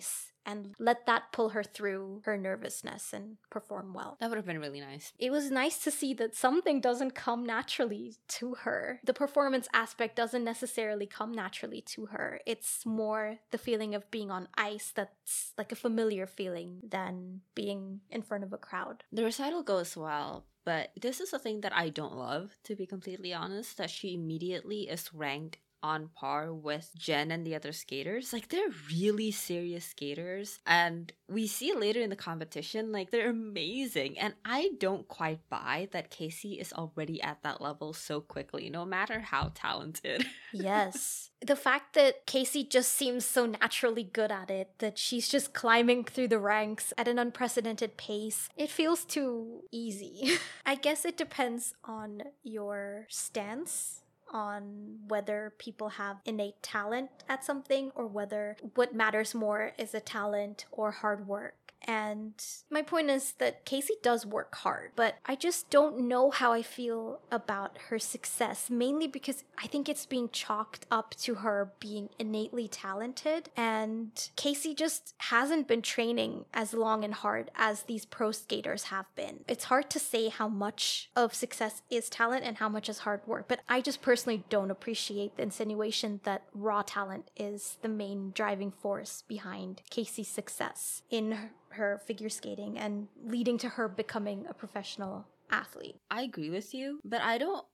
and let that pull her through her nervousness and perform well. That would have been really nice. It was nice to see that something doesn't come naturally to her. The performance aspect doesn't necessarily come naturally to her. It's more the feeling of being on ice that's like a familiar feeling than being in front of a crowd. The recital goes well, but this is a thing that I don't love, to be completely honest, that she immediately is ranked on par with Jen and the other skaters. Like they're really serious skaters. And we see later in the competition, like they're amazing. And I don't quite buy that Casey is already at that level so quickly, no matter how talented. (laughs) yes. The fact that Casey just seems so naturally good at it, that she's just climbing through the ranks at an unprecedented pace, it feels too easy. (laughs) I guess it depends on your stance on whether people have innate talent at something or whether what matters more is a talent or hard work. And my point is that Casey does work hard, but I just don't know how I feel about her success, mainly because I think it's being chalked up to her being innately talented. And Casey just hasn't been training as long and hard as these pro skaters have been. It's hard to say how much of success is talent and how much is hard work, but I just personally don't appreciate the insinuation that raw talent is the main driving force behind Casey's success in her figure skating and leading to her becoming a professional athlete. I agree with you, but I don't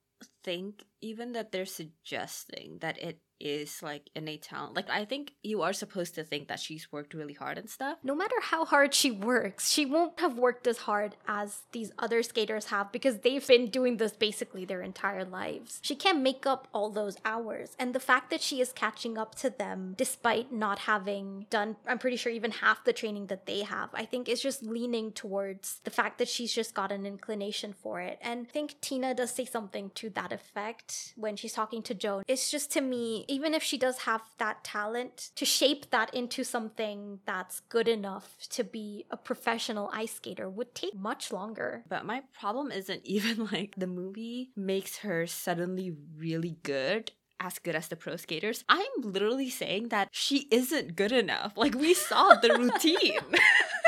think even that they're suggesting that it is like innate talent. Like I think you are supposed to think that she's worked really hard and stuff. No matter how hard she works, she won't have worked as hard as these other skaters have because they've been doing this basically their entire lives. She can't make up all those hours. And the fact that she is catching up to them despite not having done I'm pretty sure even half the training that they have, I think is just leaning towards the fact that she's just got an inclination for it. And I think Tina does say something to that effect when she's talking to Joan. It's just to me even if she does have that talent, to shape that into something that's good enough to be a professional ice skater would take much longer. But my problem isn't (laughs) even like the movie makes her suddenly really good as good as the pro skaters. I'm literally saying that she isn't good enough. Like we saw the (laughs) routine. (laughs)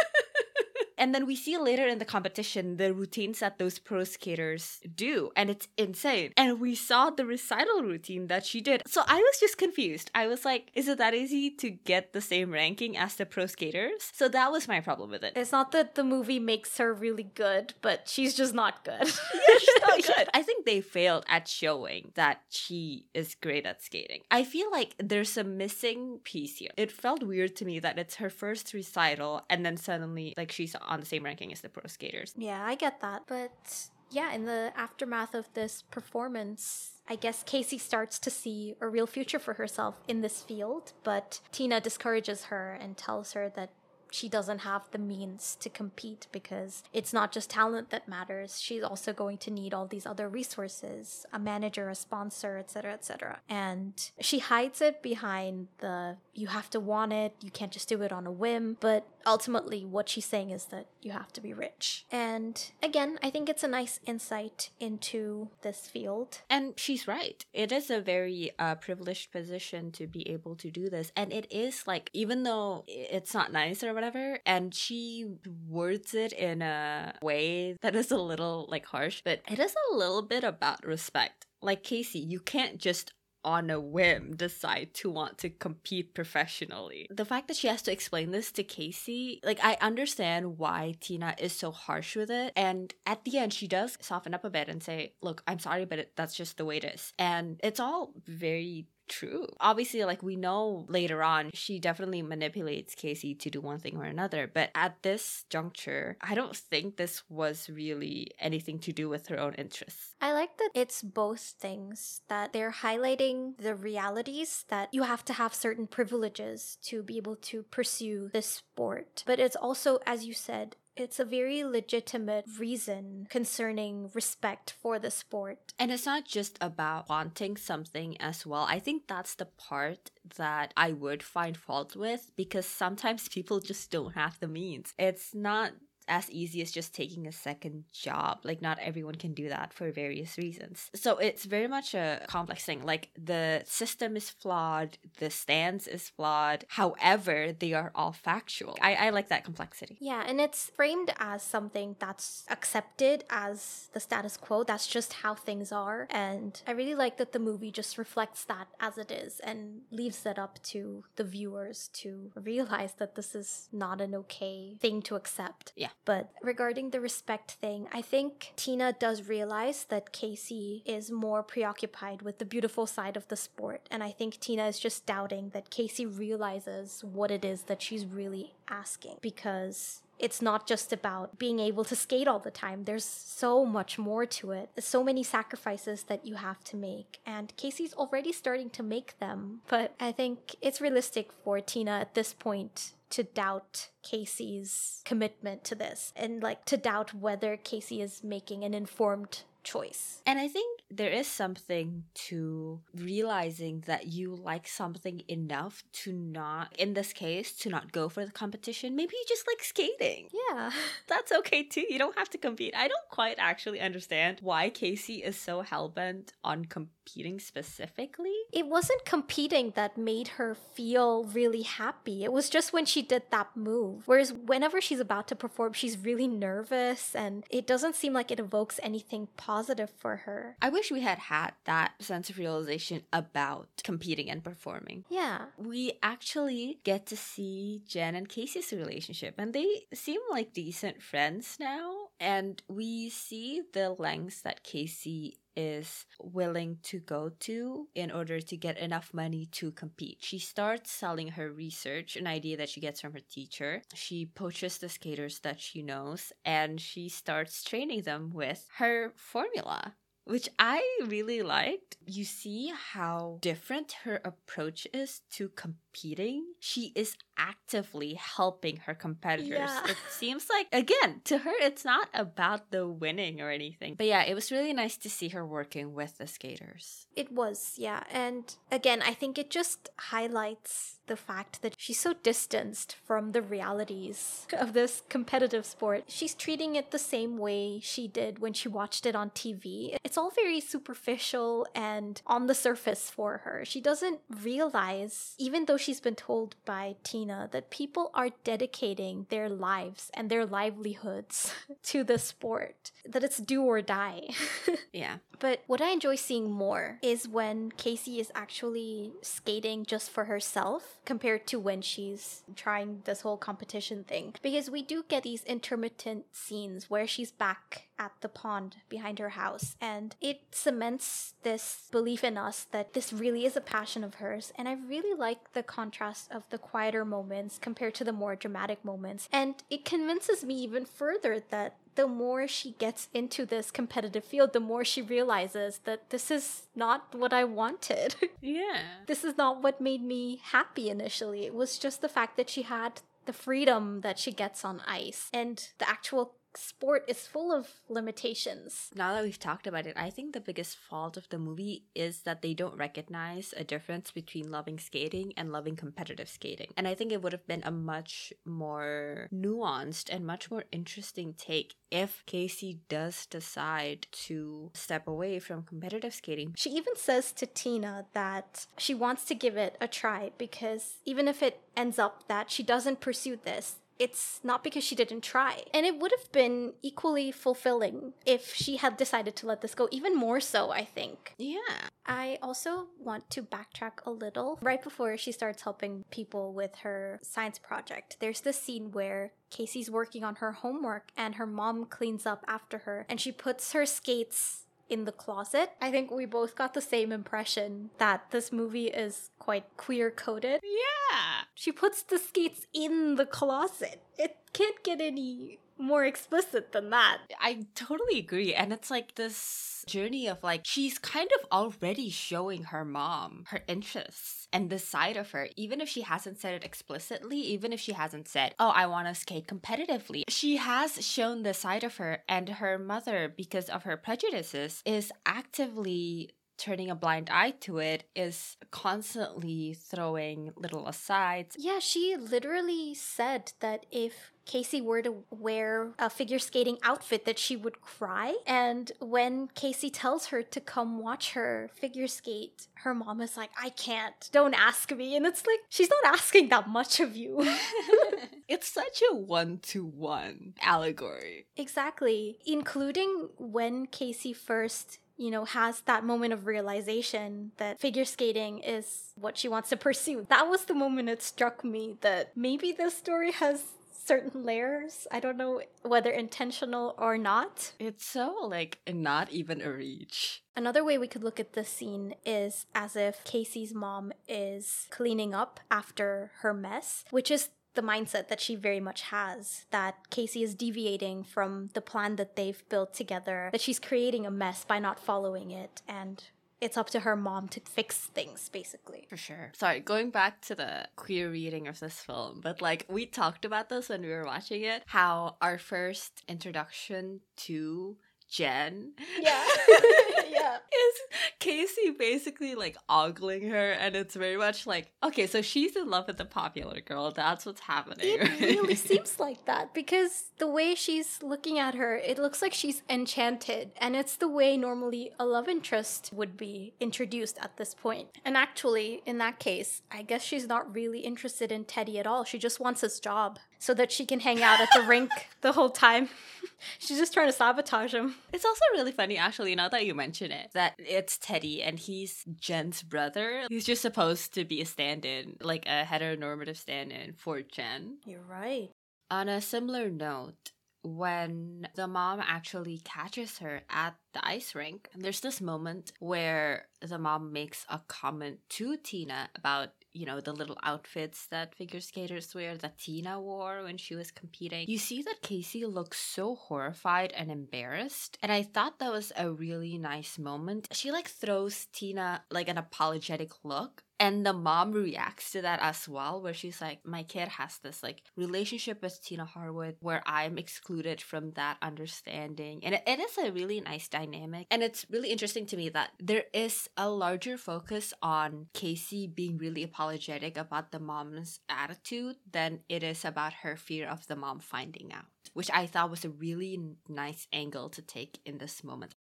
And then we see later in the competition the routines that those pro skaters do, and it's insane. And we saw the recital routine that she did. So I was just confused. I was like, is it that easy to get the same ranking as the pro skaters? So that was my problem with it. It's not that the movie makes her really good, but she's just not good. (laughs) yeah, she's not (laughs) good. I think they failed at showing that she is great at skating. I feel like there's a missing piece here. It felt weird to me that it's her first recital and then suddenly like she's on the same ranking as the pro skaters. Yeah, I get that. But yeah, in the aftermath of this performance, I guess Casey starts to see a real future for herself in this field, but Tina discourages her and tells her that she doesn't have the means to compete because it's not just talent that matters. She's also going to need all these other resources, a manager, a sponsor, etc., etc. And she hides it behind the you have to want it, you can't just do it on a whim, but ultimately what she's saying is that you have to be rich. And again, I think it's a nice insight into this field. And she's right. It is a very uh, privileged position to be able to do this. And it is like, even though it's not nice or whatever, and she words it in a way that is a little like harsh, but it is a little bit about respect. Like Casey, you can't just on a whim decide to want to compete professionally. The fact that she has to explain this to Casey, like I understand why Tina is so harsh with it. And at the end, she does soften up a bit and say, Look, I'm sorry, but it, that's just the way it is. And it's all very true. Obviously, like we know later on, she definitely manipulates Casey to do one thing or another. But at this juncture, I don't think this was really anything to do with her own interests. I like that it's both things that they're highlighting the realities that you have to have certain privileges to be able to pursue this sport. But it's also, as you said, it's a very legitimate reason concerning respect for the sport. And it's not just about wanting something as well. I think that's the part that I would find fault with because sometimes people just don't have the means. It's not as easy as just taking a second job. Like, not everyone can do that for various reasons. So, it's very much a complex thing. Like, the system is flawed, the stance is flawed. However, they are all factual. I, I like that complexity. Yeah, and it's framed as something that's accepted as the status quo. That's just how things are. And I really like that the movie just reflects that as it is and leaves it up to the viewers to realize that this is not an okay thing to accept. Yeah. But regarding the respect thing, I think Tina does realize that Casey is more preoccupied with the beautiful side of the sport. And I think Tina is just doubting that Casey realizes what it is that she's really asking because it's not just about being able to skate all the time. There's so much more to it. There's so many sacrifices that you have to make. And Casey's already starting to make them. But I think it's realistic for Tina at this point to doubt Casey's commitment to this and like to doubt whether Casey is making an informed choice. And I think there is something to realizing that you like something enough to not, in this case, to not go for the competition. Maybe you just like skating. Yeah. (laughs) That's okay too. You don't have to compete. I don't quite actually understand why Casey is so hellbent on competing specifically. It wasn't competing that made her feel really happy. It was just when she did that move. Whereas whenever she's about to perform, she's really nervous and it doesn't seem like it evokes anything positive for her. I wish we had had that sense of realization about competing and performing. Yeah. We actually get to see Jen and Casey's relationship, and they seem like decent friends now. And we see the lengths that Casey is willing to go to in order to get enough money to compete. She starts selling her research, an idea that she gets from her teacher. She poaches the skaters that she knows and she starts training them with her formula. Which I really liked. You see how different her approach is to competing. She is actively helping her competitors. Yeah. It (laughs) seems like, again, to her, it's not about the winning or anything. But yeah, it was really nice to see her working with the skaters. It was, yeah. And again, I think it just highlights the fact that she's so distanced from the realities of this competitive sport. She's treating it the same way she did when she watched it on TV. It's all very superficial and on the surface for her. She doesn't realize, even though she's been told by Tina, that people are dedicating their lives and their livelihoods (laughs) to the sport, that it's do or die. (laughs) Yeah. But what I enjoy seeing more is when Casey is actually skating just for herself compared to when she's trying this whole competition thing. Because we do get these intermittent scenes where she's back at the pond behind her house and it cements this belief in us that this really is a passion of hers and I really like the contrast of the quieter moments compared to the more dramatic moments and it convinces me even further that the more she gets into this competitive field, the more she realizes that this is not what I wanted. (laughs) Yeah. this is not what made me happy initially. It was just the fact that she had the freedom that she gets on ice and the actual sport is full of limitations. Now that we've talked about it, I think the biggest fault of the movie is that they don't recognize a difference between loving skating and loving competitive skating. And I think it would have been a much more nuanced and much more interesting take if Casey does decide to step away from competitive skating. She even says to Tina that she wants to give it a try because even if it ends up that she doesn't pursue this, it's not because she didn't try. And it would have been equally fulfilling if she had decided to let this go, even more so, I think. Yeah. I also want to backtrack a little. Right before she starts helping people with her science project, there's this scene where Casey's working on her homework and her mom cleans up after her and she puts her skates in the closet. I think we both got the same impression that this movie is quite queer coded. Yeah. She puts the skates in the closet. It can't get any more explicit than that. I totally agree. And it's like this journey of like, she's kind of already showing her mom her interests and this side of her, even if she hasn't said it explicitly, even if she hasn't said, Oh, I want to skate competitively. She has shown the side of her, and her mother, because of her prejudices, is actively turning a blind eye to it is constantly throwing little asides. Yeah, she literally said that if Casey were to wear a figure skating outfit that she would cry. And when Casey tells her to come watch her figure skate, her mom is like, I can't, don't ask me. And it's like, she's not asking that much of you. (laughs) it's such a one to one allegory. Exactly. Including when Casey first you know, has that moment of realization that figure skating is what she wants to pursue. That was the moment it struck me that maybe this story has certain layers. I don't know whether intentional or not. It's so like not even a reach. Another way we could look at this scene is as if Casey's mom is cleaning up after her mess, which is the mindset that she very much has that Casey is deviating from the plan that they've built together, that she's creating a mess by not following it, and it's up to her mom to fix things, basically. For sure. Sorry, going back to the queer reading of this film, but like we talked about this when we were watching it, how our first introduction to Jen. Yeah. (laughs) yeah. Is Casey basically like ogling her and it's very much like, okay, so she's in love with the popular girl. That's what's happening. It right? really (laughs) seems like that because the way she's looking at her, it looks like she's enchanted. And it's the way normally a love interest would be introduced at this point. And actually, in that case, I guess she's not really interested in Teddy at all. She just wants his job so that she can hang out at the rink (laughs) the whole time. (laughs) She's just trying to sabotage him. It's also really funny, actually, now that you mention it, that it's Teddy and he's Jen's brother. He's just supposed to be a stand in, like a heteronormative stand in for Jen. You're right. On a similar note, when the mom actually catches her at the ice rink, there's this moment where the mom makes a comment to Tina about you know, the little outfits that figure skaters wear that Tina wore when she was competing. You see that Casey looks so horrified and embarrassed. And I thought that was a really nice moment. She like throws Tina like an apologetic look and the mom reacts to that as well where she's like my kid has this like relationship with tina harwood where i'm excluded from that understanding. And it, it is a really nice dynamic. And it's really interesting to me that there is a larger focus on casey being really apologetic about the mom's attitude than it is about her fear of the mom finding out which i thought was a really nice angle to take in this moment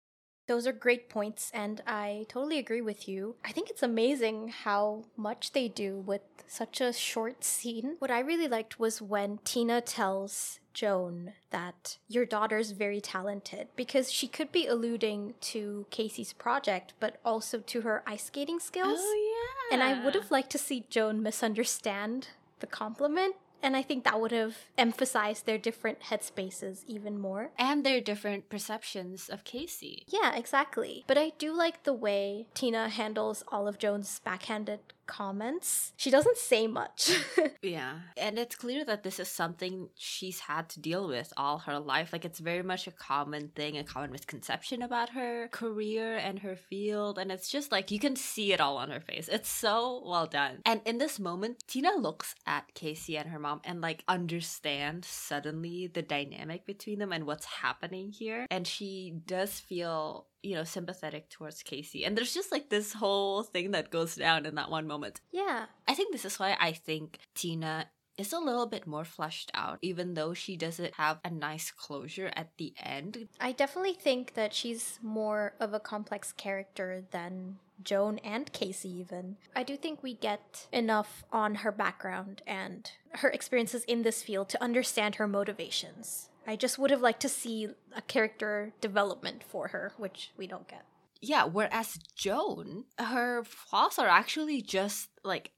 those are great points, and I totally agree with you. I think it's amazing how much they do with such a short scene. What I really liked was when Tina tells Joan that your daughter's very talented because she could be alluding to Casey's project, but also to her ice skating skills. Oh, yeah. And I would have liked to see Joan misunderstand the compliment and I think that would have emphasized their different headspaces even more. And their different perceptions of Casey. Yeah, exactly. But I do like the way Tina handles all of Joan's backhanded comments. She doesn't say much. (laughs) yeah. And it's clear that this is something she's had to deal with all her life. Like, it's very much a common thing, a common misconception about her career and her field. And it's just like you can see it all on her face. It's so well done. And in this moment, Tina looks at Casey and her mom and like understands suddenly the dynamic between them and what's happening here. And she does feel you know, sympathetic towards Casey. And there's just like this whole thing that goes down in that one moment. Yeah. I think this is why I think Tina is a little bit more fleshed out, even though she doesn't have a nice closure at the end. I definitely think that she's more of a complex character than Joan and Casey, even. I do think we get enough on her background and her experiences in this field to understand her motivations. I just would have liked to see a character development for her, which we don't get. Yeah, whereas Joan, her flaws are actually just like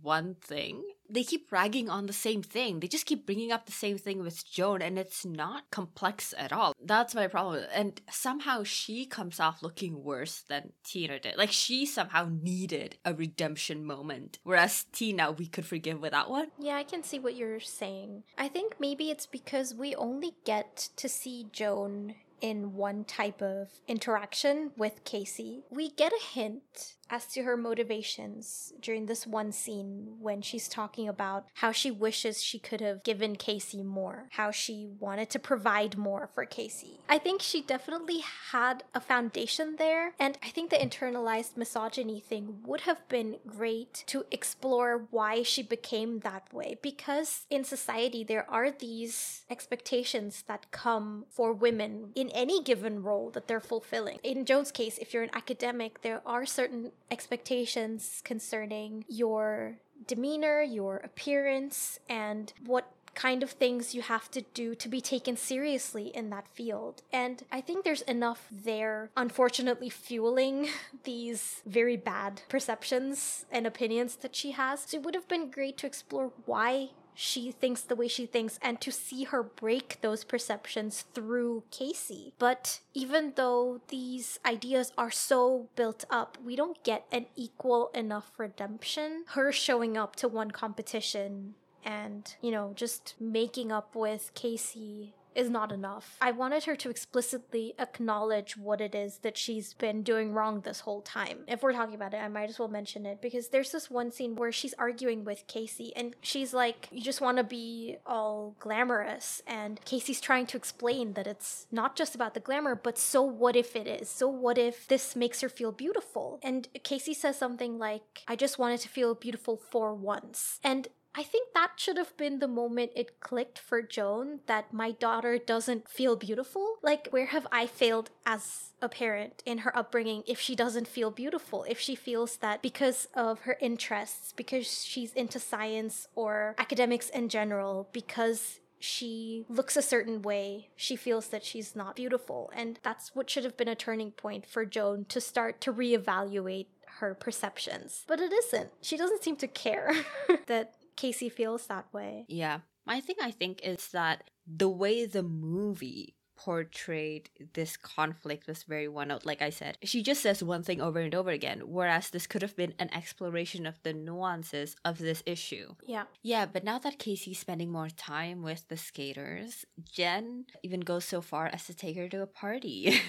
one thing. They keep ragging on the same thing. They just keep bringing up the same thing with Joan, and it's not complex at all. That's my problem. And somehow she comes off looking worse than Tina did. Like she somehow needed a redemption moment, whereas Tina, we could forgive without one. Yeah, I can see what you're saying. I think maybe it's because we only get to see Joan in one type of interaction with Casey. We get a hint as to her motivations during this one scene when she's talking about how she wishes she could have given Casey more, how she wanted to provide more for Casey. I think she definitely had a foundation there, and I think the internalized misogyny thing would have been great to explore why she became that way because in society there are these expectations that come for women in any given role that they're fulfilling. In Joan's case, if you're an academic, there are certain expectations concerning your demeanor, your appearance, and what kind of things you have to do to be taken seriously in that field. And I think there's enough there, unfortunately, fueling (laughs) these very bad perceptions and opinions that she has. So it would have been great to explore why she thinks the way she thinks and to see her break those perceptions through Casey. But even though these ideas are so built up, we don't get an equal enough redemption. Her showing up to one competition and, you know, just making up with Casey is not enough. I wanted her to explicitly acknowledge what it is that she's been doing wrong this whole time. If we're talking about it, I might as well mention it because there's this one scene where she's arguing with Casey and she's like, You just want to be all glamorous. And Casey's trying to explain that it's not just about the glamour, but so what if it is? So what if this makes her feel beautiful? And Casey says something like, I just wanted to feel beautiful for once. And I think that should have been the moment it clicked for Joan that my daughter doesn't feel beautiful. Like, where have I failed as a parent in her upbringing if she doesn't feel beautiful? If she feels that because of her interests, because she's into science or academics in general, because she looks a certain way, she feels that she's not beautiful. And that's what should have been a turning point for Joan to start to reevaluate her perceptions. But it isn't. She doesn't seem to care (laughs) that Casey feels that way. Yeah. My thing I think is that the way the movie portrayed this conflict was very one note. Like I said, she just says one thing over and over again, whereas this could have been an exploration of the nuances of this issue. Yeah. Yeah, but now that Casey's spending more time with the skaters, Jen even goes so far as to take her to a party.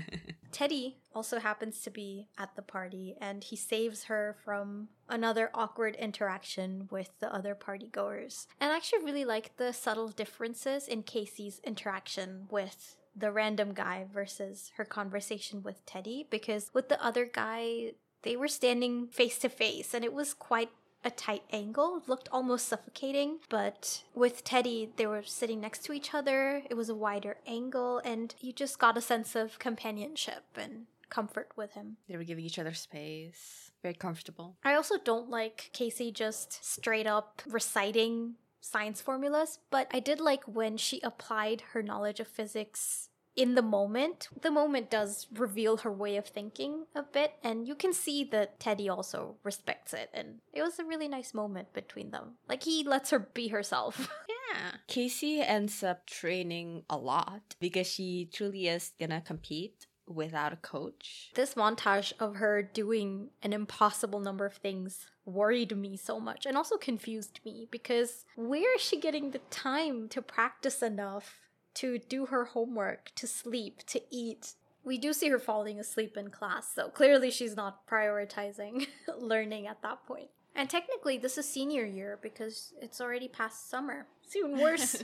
(laughs) Teddy also happens to be at the party and he saves her from another awkward interaction with the other party goers. And I actually really like the subtle differences in Casey's interaction with the random guy versus her conversation with Teddy because with the other guy they were standing face to face and it was quite a tight angle. Looked almost suffocating, but with Teddy, they were sitting next to each other. It was a wider angle, and you just got a sense of companionship and comfort with him. they were giving each other space. Very comfortable. I also don't like Casey just straight up reciting science formulas, but I did like when she applied her knowledge of physics in the moment. The moment does reveal her way of thinking a bit, and you can see that Teddy also respects it, and it was a really nice moment between them. Like he lets her be herself. (laughs) Yeah. Casey ends up training a lot because she truly is gonna compete without a coach. this montage of her doing an impossible number of things worried me so much and also confused me because where is she getting the time to practice enough to do her homework, to sleep, to eat? We do see her falling asleep in class, so clearly she's not prioritizing (laughs) learning at that point. And technically, this is senior year because it's already past summer. It's even (laughs) worse.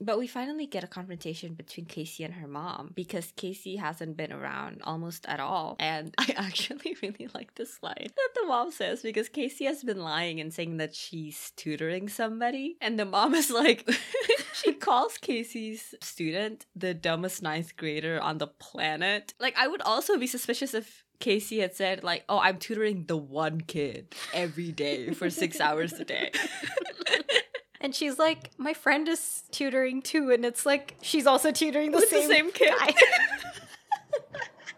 but we finally get a confrontation between Casey and her mom because Casey hasn't been around almost at all. And (laughs) I actually really like this line that the mom says because Casey has been lying and saying that she's tutoring somebody. And the mom is like, (laughs) she calls Casey's student the dumbest ninth grader on the planet. Like, I would also be suspicious if Casey had said, like, oh, I'm tutoring the one kid every day for six (laughs) hours a day. (laughs) and she's like, my friend is tutoring too. And it's like, she's also tutoring the, same, the same kid. (laughs)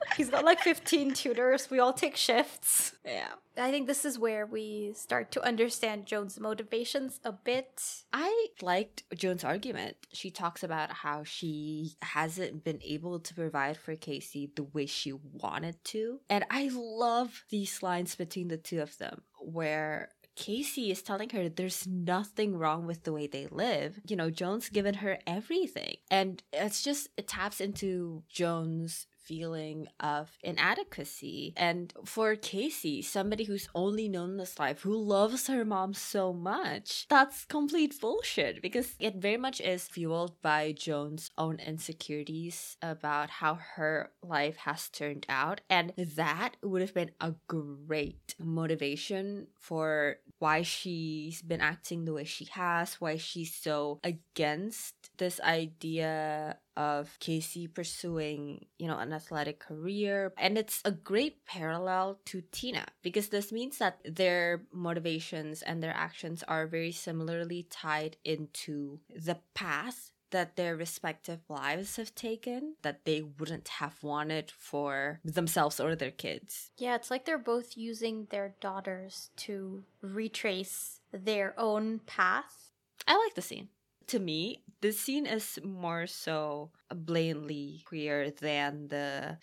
guy. He's got like 15 tutors. We all take shifts. yeah. I think this is where we start to understand Joan's motivations a bit. I liked Joan's argument. She talks about how she hasn't been able to provide for Casey the way she wanted to. And I love these lines between the two of them where Casey is telling her there's nothing wrong with the way they live. You know, Joan's given her everything. And it's just, it taps into Joan's feeling of inadequacy. And for Casey, somebody who's only known this life, who loves her mom so much, that's complete bullshit because it very much is fueled by Joan's own insecurities about how her life has turned out. And that would have been a great motivation for why she's been acting the way she has, why she's so against this idea of Casey pursuing, you know, an athletic career. And it's a great parallel to Tina because this means that their motivations and their actions are very similarly tied into the path that their respective lives have taken that they wouldn't have wanted for themselves or their kids. Yeah, it's like they're both using their daughters to retrace their own path. I like the scene. To me, the scene is more so blatantly queer than the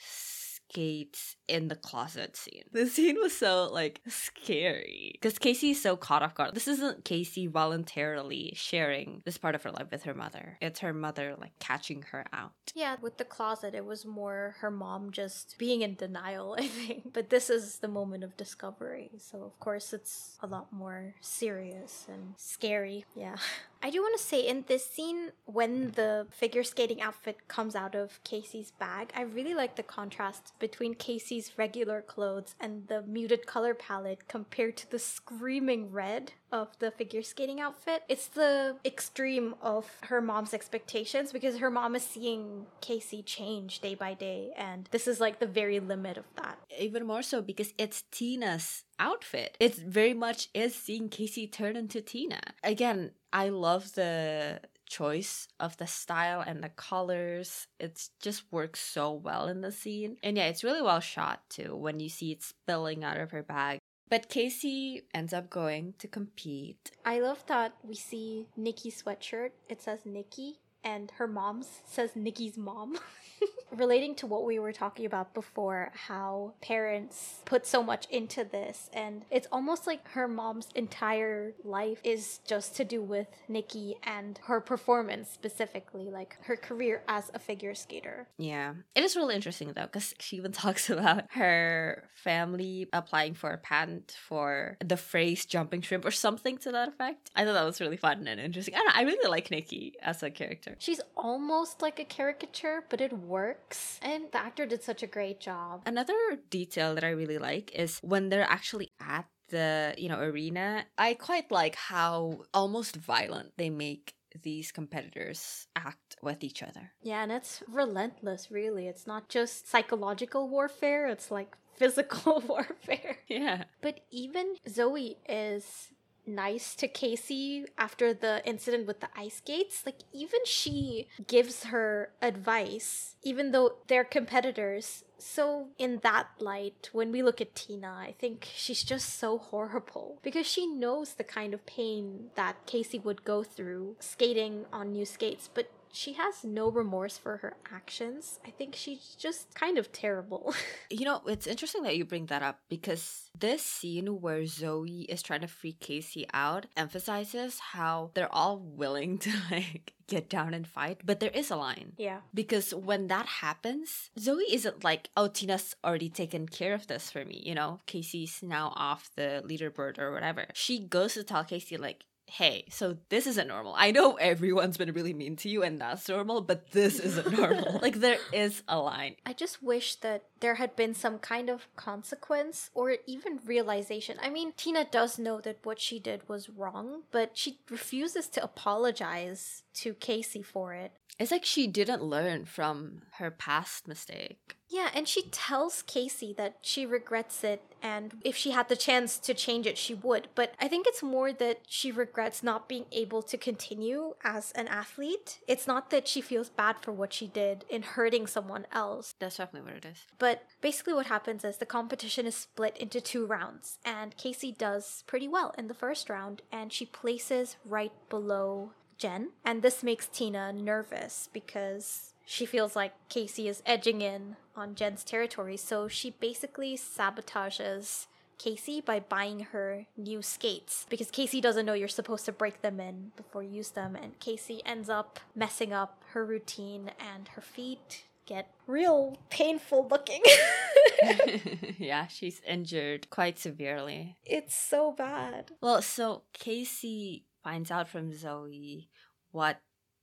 skates in the closet scene. The scene was so like scary because Casey is so caught off guard. This isn't Casey voluntarily sharing this part of her life with her mother. It's her mother like catching her out. Yeah, with the closet, it was more her mom just being in denial, (laughs) I think. But this is the moment of discovery. So, of course, it's a lot more serious and scary. Yeah. (laughs) I do want to say in this scene, when the figure skating outfit comes out of Casey's bag, I really like the contrast between Casey's regular clothes and the muted color palette compared to the screaming red of the figure skating outfit. It's the extreme of her mom's expectations because her mom is seeing Casey change day by day, and this is like the very limit of that. Even more so because it's Tina's outfit. It very much is seeing Casey turn into Tina. Again, I love the choice of the style and the colors. It just works so well in the scene. And yeah, it's really well shot too when you see it spilling out of her bag. But Casey ends up going to compete. I love that we see Nikki's sweatshirt. It says Nikki, and her mom's says Nikki's mom. (laughs) Relating to what we were talking about before, how parents put so much into this, and it's almost like her mom's entire life is just to do with Nikki and her performance specifically, like her career as a figure skater. Yeah. It is really interesting though, because she even (laughs) talks about her family applying for a patent for the phrase jumping shrimp or something to that effect. I thought that was really fun and interesting. I don't know, I really like Nikki as a character. She's almost like a caricature, but it works. And the actor did such a great job. Another detail that I really like is when they're actually at the, you know, arena, I quite like how almost violent they make these competitors act with each other. Yeah, and it's relentless, really. It's not just psychological warfare, it's like physical (laughs) warfare. Yeah. But even Zoe is nice to Casey after the incident with the ice skates. Like, even she gives her advice, even though they're competitors. So, in that light, when we look at Tina, I think she's just so horrible because she knows the kind of pain that Casey would go through skating on new skates, but she has no remorse for her actions. I think she's just kind of terrible. (laughs) You know, it's interesting that you bring that up because this scene where Zoe is trying to freak Casey out emphasizes how they're all willing (laughs) to like get down and fight, but there is a line. yeah. Because when that happens, Zoe isn't like, oh, Tina's already taken care of this for me. You know, Casey's now off the leaderboard or whatever. She goes to tell Casey, like, hey, so this isn't normal. I know everyone's been really mean to you and that's normal, but this isn't (laughs) normal. like, there is a line. I just wish that there had been some kind of consequence or even realization. I mean, Tina does know that what she did was wrong, but she refuses to apologize to Casey for it. It's like she didn't learn from her past mistake. Yeah, and she tells Casey that she regrets it, and if she had the chance to change it, she would. But I think it's more that she regrets not being able to continue as an athlete. It's not that she feels bad for what she did in hurting someone else. That's definitely what it is. But basically, what happens is the competition is split into two rounds, and Casey does pretty well in the first round, and she places right below Jen. And this makes Tina nervous because she feels like Casey is edging in on Jen's territory, so she basically sabotages. Casey by buying her new skates because Casey doesn't know you're supposed to break them in before you use them, and Casey ends up messing up her routine, and her feet get real painful looking. (laughs) (laughs) yeah, she's injured quite severely. it's so bad. Well, so Casey finds out from Zoe what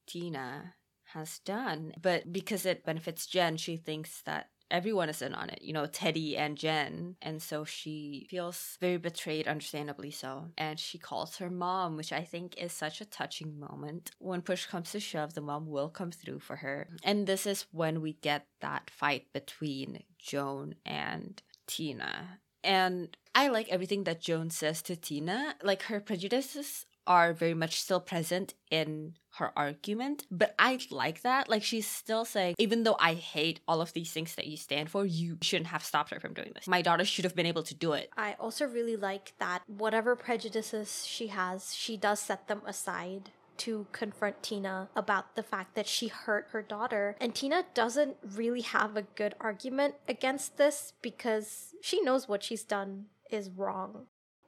Tina has done, but because it benefits Jen, she thinks that everyone is in on it, you know, Teddy and Jen. And so she feels very betrayed, understandably so. And she calls her mom, which I think is such a touching moment. When push comes to shove, the mom will come through for her. And this is when we get that fight between Joan and Tina. And I like everything that Joan says to Tina. Like her prejudices are very much still present in her argument, but I like that. Like she's still saying, even though I hate all of these things that you stand for, you shouldn't have stopped her from doing this. My daughter should have been able to do it. I also really like that whatever prejudices she has, she does set them aside to confront Tina about the fact that she hurt her daughter. And Tina doesn't really have a good argument against this because she knows what she's done is wrong.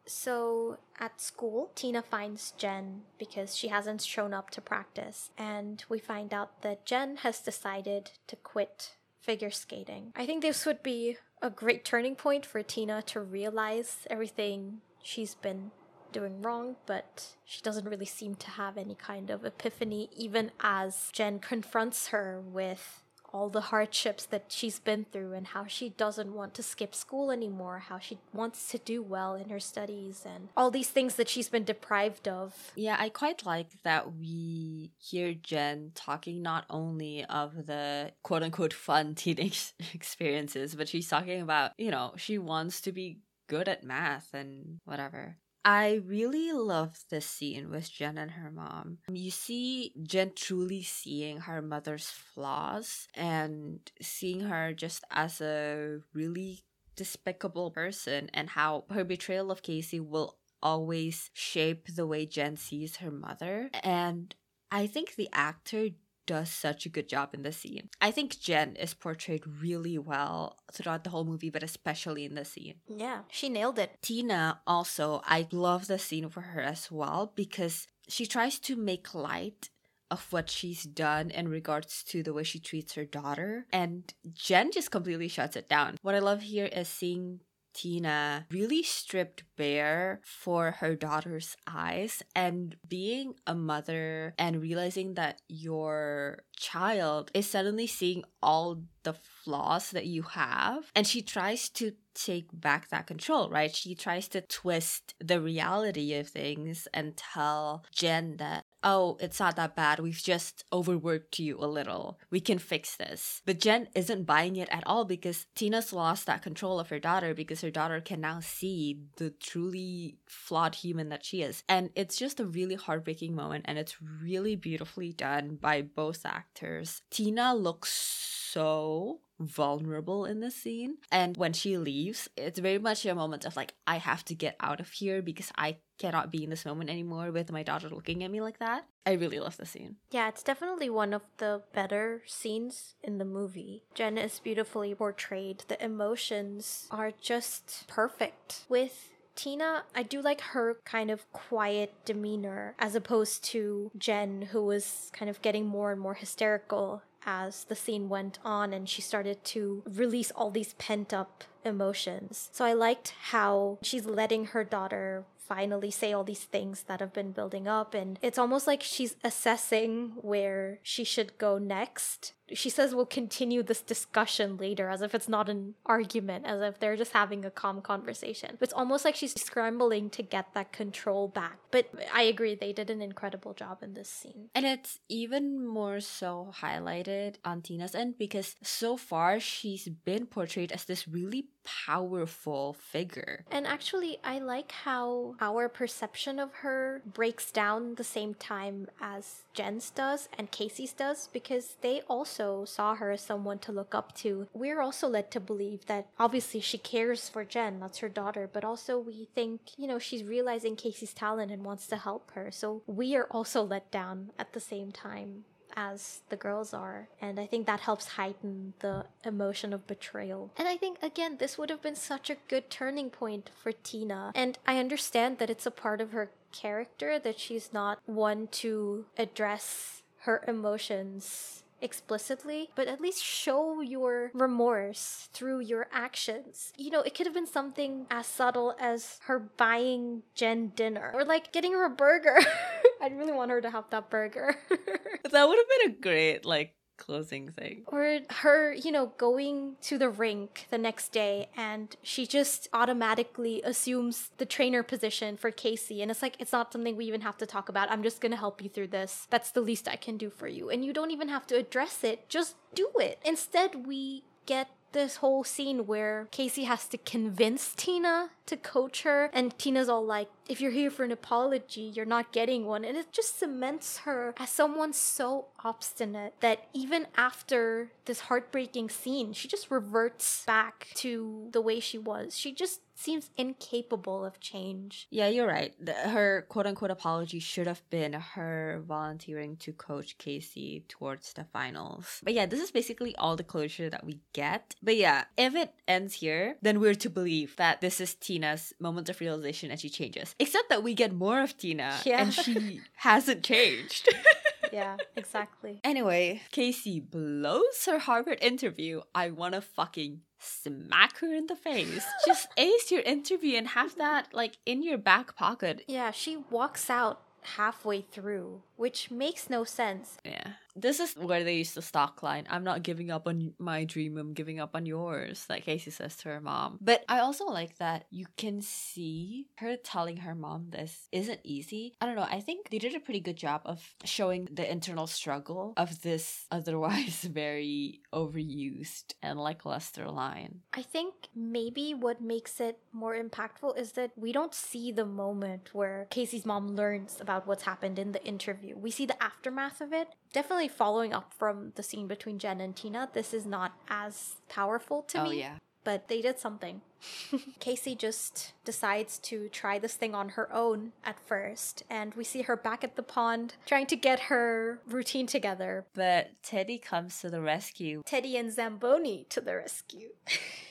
So at school, Tina finds Jen because she hasn't shown up to practice, and we find out that Jen has decided to quit figure skating. I think this would be a great turning point for Tina to realize everything she's been doing wrong, but she doesn't really seem to have any kind of epiphany, even as Jen confronts her with all the hardships that she's been through and how she doesn't want to skip school anymore, how she wants to do well in her studies, and all these things that she's been deprived of. Yeah, I quite like that we hear Jen talking not only of the quote unquote fun (laughs) teenage experiences, but she's talking about, you know, she wants to be good at math and whatever. I really love this scene with Jen and her mom. Um, you see Jen truly seeing her mother's flaws and seeing her just as a really despicable person and how her betrayal of Casey will always shape the way Jen sees her mother. And I think the actor does such a good job in the scene. I think Jen is portrayed really well throughout the whole movie, but especially in the scene. Yeah, she nailed it. Tina also, I love the scene for her as well because she tries to make light of what she's done in regards to the way she treats her daughter. And Jen just completely shuts it down. What I love here is seeing Tina really stripped bare for her daughter's eyes and being a mother and realizing that your child is suddenly seeing all the flaws that you have and she tries to take back that control right? She tries to twist the reality of things and tell jen that oh it's not that bad. We've just overworked you a little. We can fix this. But jen isn't buying it at all because tina's lost that control of her daughter because her daughter can now see the truly flawed human that she is. And it's just a really heartbreaking moment and it's really beautifully done by both actors. Tina looks so vulnerable in this scene. And when she leaves, it's very much a moment of like, I have to get out of here because I cannot be in this moment anymore with my daughter looking at me like that. I really love the scene. Yeah, it's definitely one of the better scenes in the movie. Jen is beautifully portrayed. The emotions are just perfect. With Tina, I do like her kind of quiet demeanor as opposed to Jen, who was kind of getting more and more hysterical as the scene went on and she started to release all these pent up emotions. So I liked how she's letting her daughter finally say all these things that have been building up and it's almost like she's assessing where she should go next she says we'll continue this discussion later as if it's not an argument as if they're just having a calm conversation. It's almost like she's scrambling to get that control back. But i agree they did an incredible job in this scene. And it's even more so highlighted on tina's end because so far she's been portrayed as this really powerful figure. And actually i like how our perception of her breaks down the same time as jen's does and casey's does because they also also saw her as someone to look up to, we're also led to believe that obviously she cares for Jen, that's her daughter, but also we think, you know, she's realizing Casey's talent and wants to help her. So we are also let down at the same time as the girls are. And I think that helps heighten the emotion of betrayal. And I think, again, this would have been such a good turning point for Tina. And I understand that it's a part of her character that she's not one to address her emotions explicitly, but at least show your remorse through your actions. You know, it could have been something as subtle as her buying Jen dinner or like getting her a burger. (laughs) I'd really want her to have that burger. (laughs) that would have been a great like closing thing. Or her, you know, going to the rink the next day and she just automatically assumes the trainer position for Casey. And it's like, it's not something we even have to talk about. I'm just going to help you through this. That's the least I can do for you. And you don't even have to address it, just do it. Instead, we get this whole scene where Casey has to convince Tina to coach her, and Tina's all like, if you're here for an apology, you're not getting one. And it just cements her as someone so obstinate that even after this heartbreaking scene, she just reverts back to the way she was. She just seems incapable of change. Yeah, you're right. The, her quote unquote apology should have been her volunteering to coach Casey towards the finals. But yeah, this is basically all the closure that we get. But yeah, if it ends here, then we're to believe that this is Tina's moment of realization and she changes. Except that we get more of Tina yeah. and she (laughs) hasn't changed. (laughs) yeah, exactly. Anyway, Casey blows her Harvard interview. I wanna fucking smack her in the face. (laughs) Just ace your interview and have that like in your back pocket. Yeah, she walks out halfway through, which makes no sense. Yeah this is where they use the stock line. I'm not giving up on my dream, I'm giving up on yours, like Casey says to her mom. But I also like that you can see her telling her mom this isn't easy. I don't know, I think they did a pretty good job of showing the internal struggle of this (laughs) otherwise very overused and lackluster line. I think maybe what makes it more impactful is that we don't see the moment where Casey's mom learns about what's happened in the interview. We see the aftermath of it. Definitely following up from the scene between Jen and Tina, this is not as powerful to oh, me. Oh, yeah. But they did something. (laughs) Casey just decides to try this thing on her own at first, and we see her back at the pond trying to get her routine together. But Teddy comes to the rescue. Teddy and Zamboni to the rescue.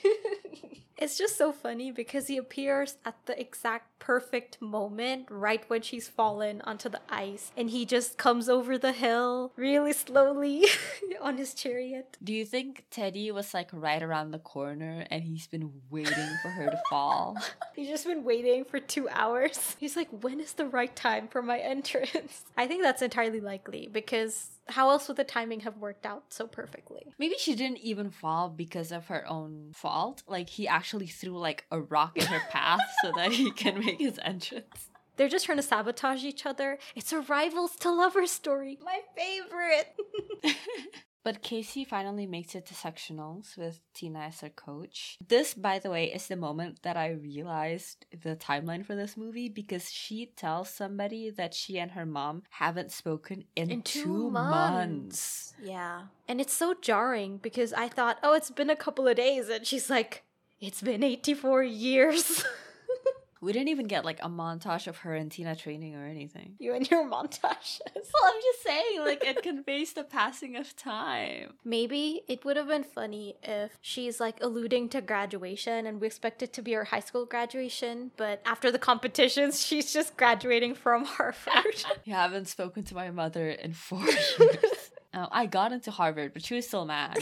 (laughs) It's just so funny because he appears at the exact perfect moment right when she's fallen onto the ice and he just comes over the hill really slowly (laughs) on his chariot. Do you think Teddy was like right around the corner and he's been waiting for her to fall? (laughs) he's just been waiting for two hours. He's like, when is the right time for my entrance? (laughs) I think that's entirely likely because how else would the timing have worked out so perfectly? Maybe she didn't even fall because of her own fault. Like he actually threw like a rock in her path so that he can make his entrance. They're just trying to sabotage each other. It's a rivals to lovers story. My favorite. (laughs) But Casey finally makes it to sectionals with Tina as her coach. This, by the way, is the moment that I realized the timeline for this movie because she tells somebody that she and her mom haven't spoken in, In two, two months. Yeah. And it's so jarring because I thought, oh, it's been a couple of days. And she's like, it's been 84 years. (laughs) We didn't even get like a montage of her and Tina training or anything. you and your (laughs) montages. (laughs) Well, I'm just saying, like, it conveys the passing of time. Maybe it would have been funny if she's like alluding to graduation and we expect it to be her high school graduation, but after the competitions, (laughs) she's just graduating from Harvard. You haven't spoken to my mother in four years. Uh, I got into Harvard, but she was still mad.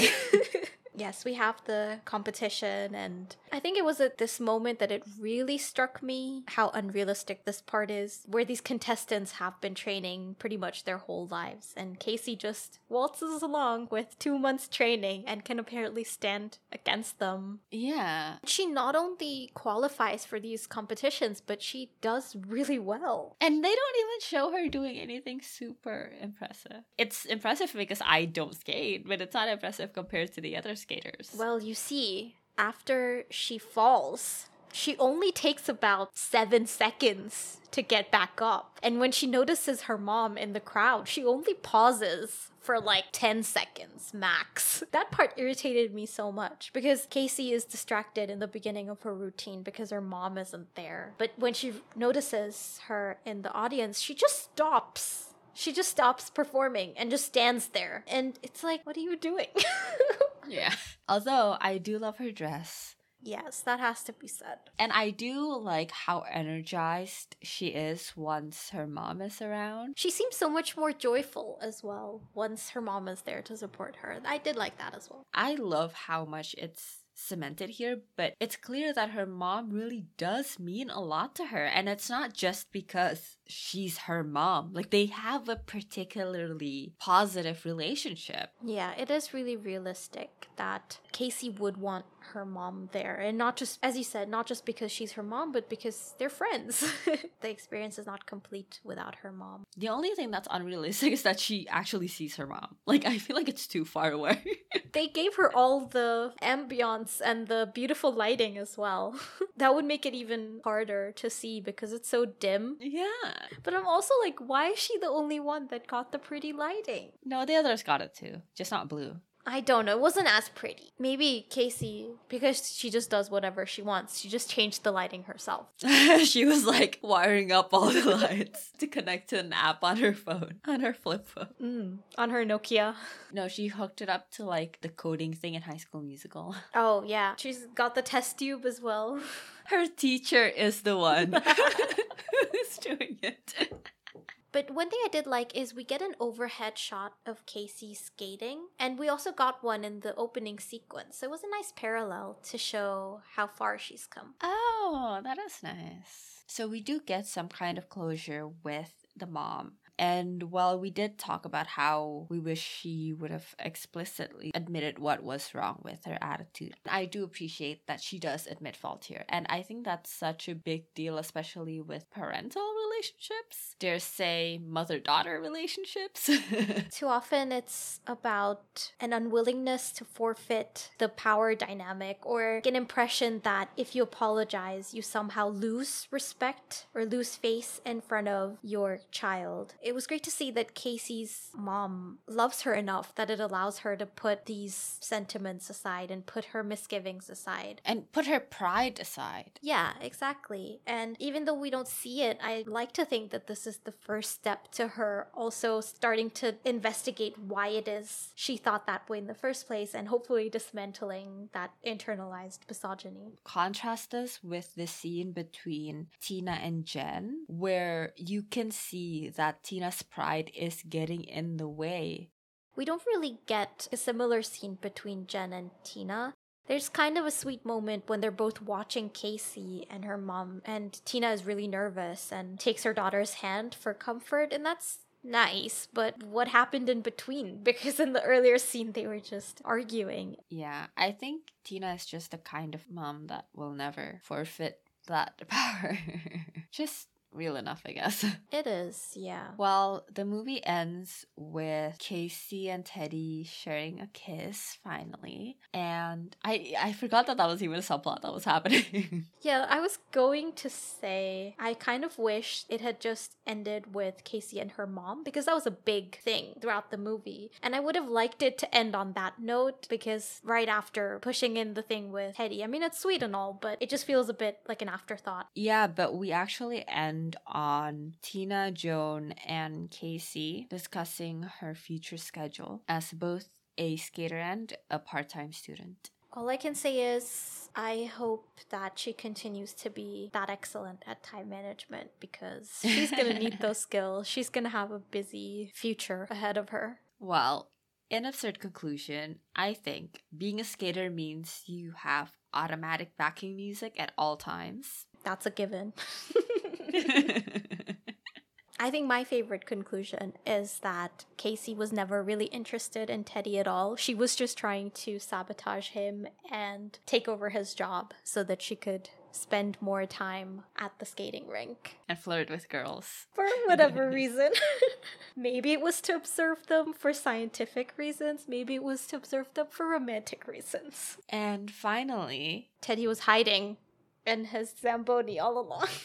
Yes, we have the competition, and I think it was at this moment that it really struck me how unrealistic this part is, where these contestants have been training pretty much their whole lives, and Casey just waltzes along with two months training and can apparently stand against them. yeah. She not only qualifies for these competitions, but she does really well. And they don't even show her doing anything super impressive. It's impressive because I don't skate, but it's not impressive compared to the other skaters. Well, you see, after she falls, she only takes about seven seconds to get back up. And when she notices her mom in the crowd, she only pauses for like 10 seconds max. (laughs) That part irritated me so much because Casey is distracted in the beginning of her routine because her mom isn't there. But when she notices her in the audience, she just stops. She just stops performing and just stands there. And it's like, what are you doing? (laughs) yeah. Although I do love her dress. yes, that has to be said. And I do like how energized she is once her mom is around. She seems so much more joyful as well once her mom is there to support her. I did like that as well. I love how much it's cemented here, but it's clear that her mom really does mean a lot to her. And it's not just because she's her mom. Like they have a particularly positive relationship. Yeah, it is really realistic that Casey would want her mom there. And not just, as you said, not just because she's her mom, but because they're friends. (laughs) the experience is not complete without her mom. The only thing that's unrealistic is that she actually sees her mom. Like I feel like it's too far away. (laughs) They gave her all the ambience and the beautiful lighting as well. (laughs) that would make it even harder to see because it's so dim. yeah. But I'm also like, why is she the only one that got the pretty lighting? No, the others got it too. Just not blue. I don't know. It wasn't as pretty. Maybe Casey, because she just does whatever she wants, she just changed the lighting herself. (laughs) she was like wiring up all the lights (laughs) to connect to an app on her phone, on her flip phone. Mm, on her Nokia. No, she hooked it up to like the coding thing in High School Musical. Oh, yeah. She's got the test tube as well. (laughs) Her teacher is the one (laughs) who's doing it. But one thing I did like is we get an overhead shot of Casey skating, and we also got one in the opening sequence. So it was a nice parallel to show how far she's come. Oh, that is nice. So we do get some kind of closure with the mom. And while we did talk about how we wish she would have explicitly admitted what was wrong with her attitude, I do appreciate that she does admit fault here. And I think that's such a big deal, especially with parental relationships. Dare say mother daughter relationships. (laughs) Too often it's about an unwillingness to forfeit the power dynamic or an impression that if you apologize, you somehow lose respect or lose face in front of your child. It was great to see that Casey's mom loves her enough that it allows her to put these sentiments aside and put her misgivings aside. and put her pride aside. Yeah, exactly. And even though we don't see it, I like to think that this is the first step to her also starting to investigate why it is she thought that way in the first place and hopefully dismantling that internalized misogyny. contrast this with the scene between Tina and Jen, where you can see that Tina's pride is getting in the way. We don't really get a similar scene between Jen and Tina. There's kind of a sweet moment when they're both watching Casey and her mom, and Tina is really nervous and takes her daughter's hand for comfort, and that's nice. But what happened in between? (laughs) Because in the earlier scene, they were just arguing. Yeah, I think Tina is just the kind of mom that will never forfeit that (laughs) power. just real enough, I guess. (laughs) It is, yeah. Well, the movie ends with Casey and Teddy sharing a kiss finally, and I I forgot that that was even a subplot that was (laughs) happening. Yeah, I was going to say I kind of wish it had just ended with Casey and her mom because that was a big thing throughout the movie. And I would have liked it to end on that note because right after pushing in the thing with Teddy, I mean, it's sweet and all, but it just feels a bit like an afterthought. yeah, but we actually end on Tina, Joan, and Casey discussing her future schedule as both a skater and a part-time student. All I can say is I hope that she continues to be that excellent at time management because she's going to need (laughs) those skills. She's going to have a busy future ahead of her. Well, in absurd conclusion, I think being a skater means you have automatic backing music at all times. That's a given. (laughs) I think my favorite conclusion is that Casey was never really interested in Teddy at all. She was just trying to sabotage him and take over his job so that she could spend more time at the skating rink. and flirt with girls. For whatever reason. (laughs) maybe it was to observe them for scientific reasons, maybe it was to observe them for romantic reasons. And finally, Teddy was hiding in his Zamboni all along. (laughs)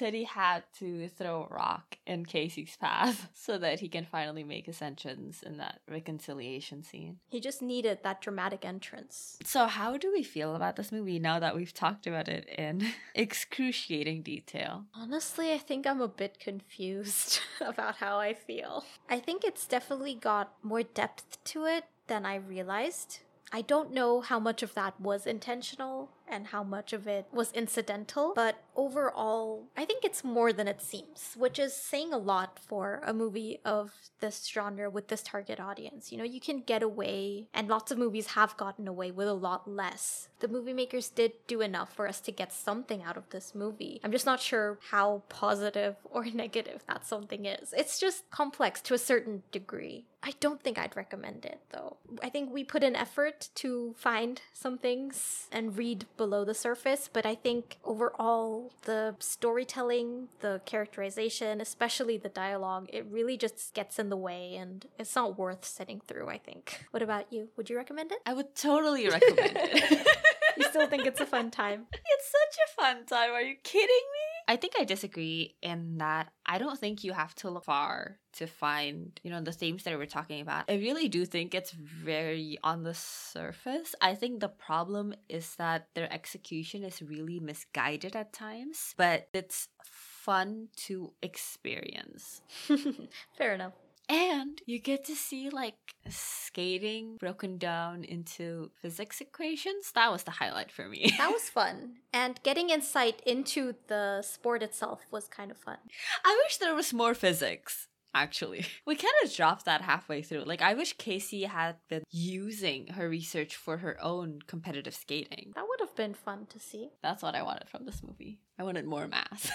Teddy had to throw a rock in Casey's path (laughs) so that he can finally make his entrance in that reconciliation scene. he just needed that dramatic entrance. So, how do we feel about this movie now that we've talked about it in (laughs) excruciating detail? Honestly, I think I'm a bit confused (laughs) about how I feel. I think it's definitely got more depth to it than I realized. I don't know how much of that was intentional and how much of it was incidental, but overall, I think it's more than it seems, which is saying a lot for a movie of this genre with this target audience. You know, you can get away, and lots of movies have gotten away with a lot less. The movie makers did do enough for us to get something out of this movie. I'm just not sure how positive (laughs) or negative that something is. It's just complex to a certain degree. I don't think I'd recommend it though. I think we put an effort to find some things and read below the surface, but I think overall the storytelling, the characterization, especially the dialogue, it really just gets in the way and it's not worth sitting through, I think. What about you? Would you recommend it? I would totally recommend it. (laughs) You still think it's a fun time? (laughs) It's such a fun time. Are you kidding me? I think I disagree in that I don't think you have to look far to find, you know, the themes that we're talking about. I really do think it's very on the surface. I think the problem is that their execution is really misguided at times, but it's fun to experience. (laughs) Fair enough. And you get to see like skating broken down into physics equations. That was the highlight for me. (laughs) That was fun. (laughs) And getting insight into the sport itself was kind of fun. I wish there was more physics. Actually, (laughs) we kind of dropped that halfway through. Like, I wish Casey had been using her research for her own competitive skating. That would have been fun to see. That's what I wanted from this movie. I wanted more math.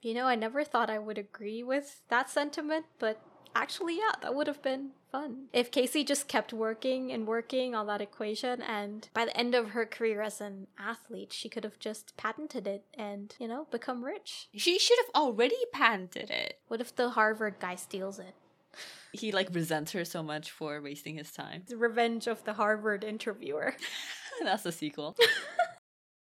You know, I never thought I would agree with that sentiment, but actually, yeah, that would have been fun. If Casey just kept working and working on that equation, and by the end of her career as an athlete, she could have just patented it and, you know, become rich. she should have already patented it. What if the Harvard guy steals it? He like resents her so much for wasting his time. The revenge of the Harvard interviewer. (laughs) That's the sequel. (laughs)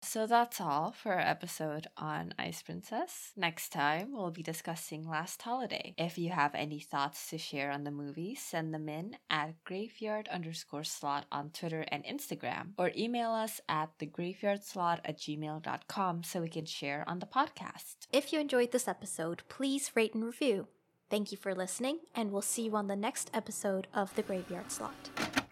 So that's all for our episode on Ice Princess. Next time, we'll be discussing Last Holiday. If you have any thoughts to share on the movie, send them in at graveyard underscore slot on Twitter and Instagram, or email us at thegraveyardslot at gmail.com so we can share on the podcast. If you enjoyed this episode, please rate and review. Thank you for listening, and we'll see you on the next episode of The Graveyard Slot.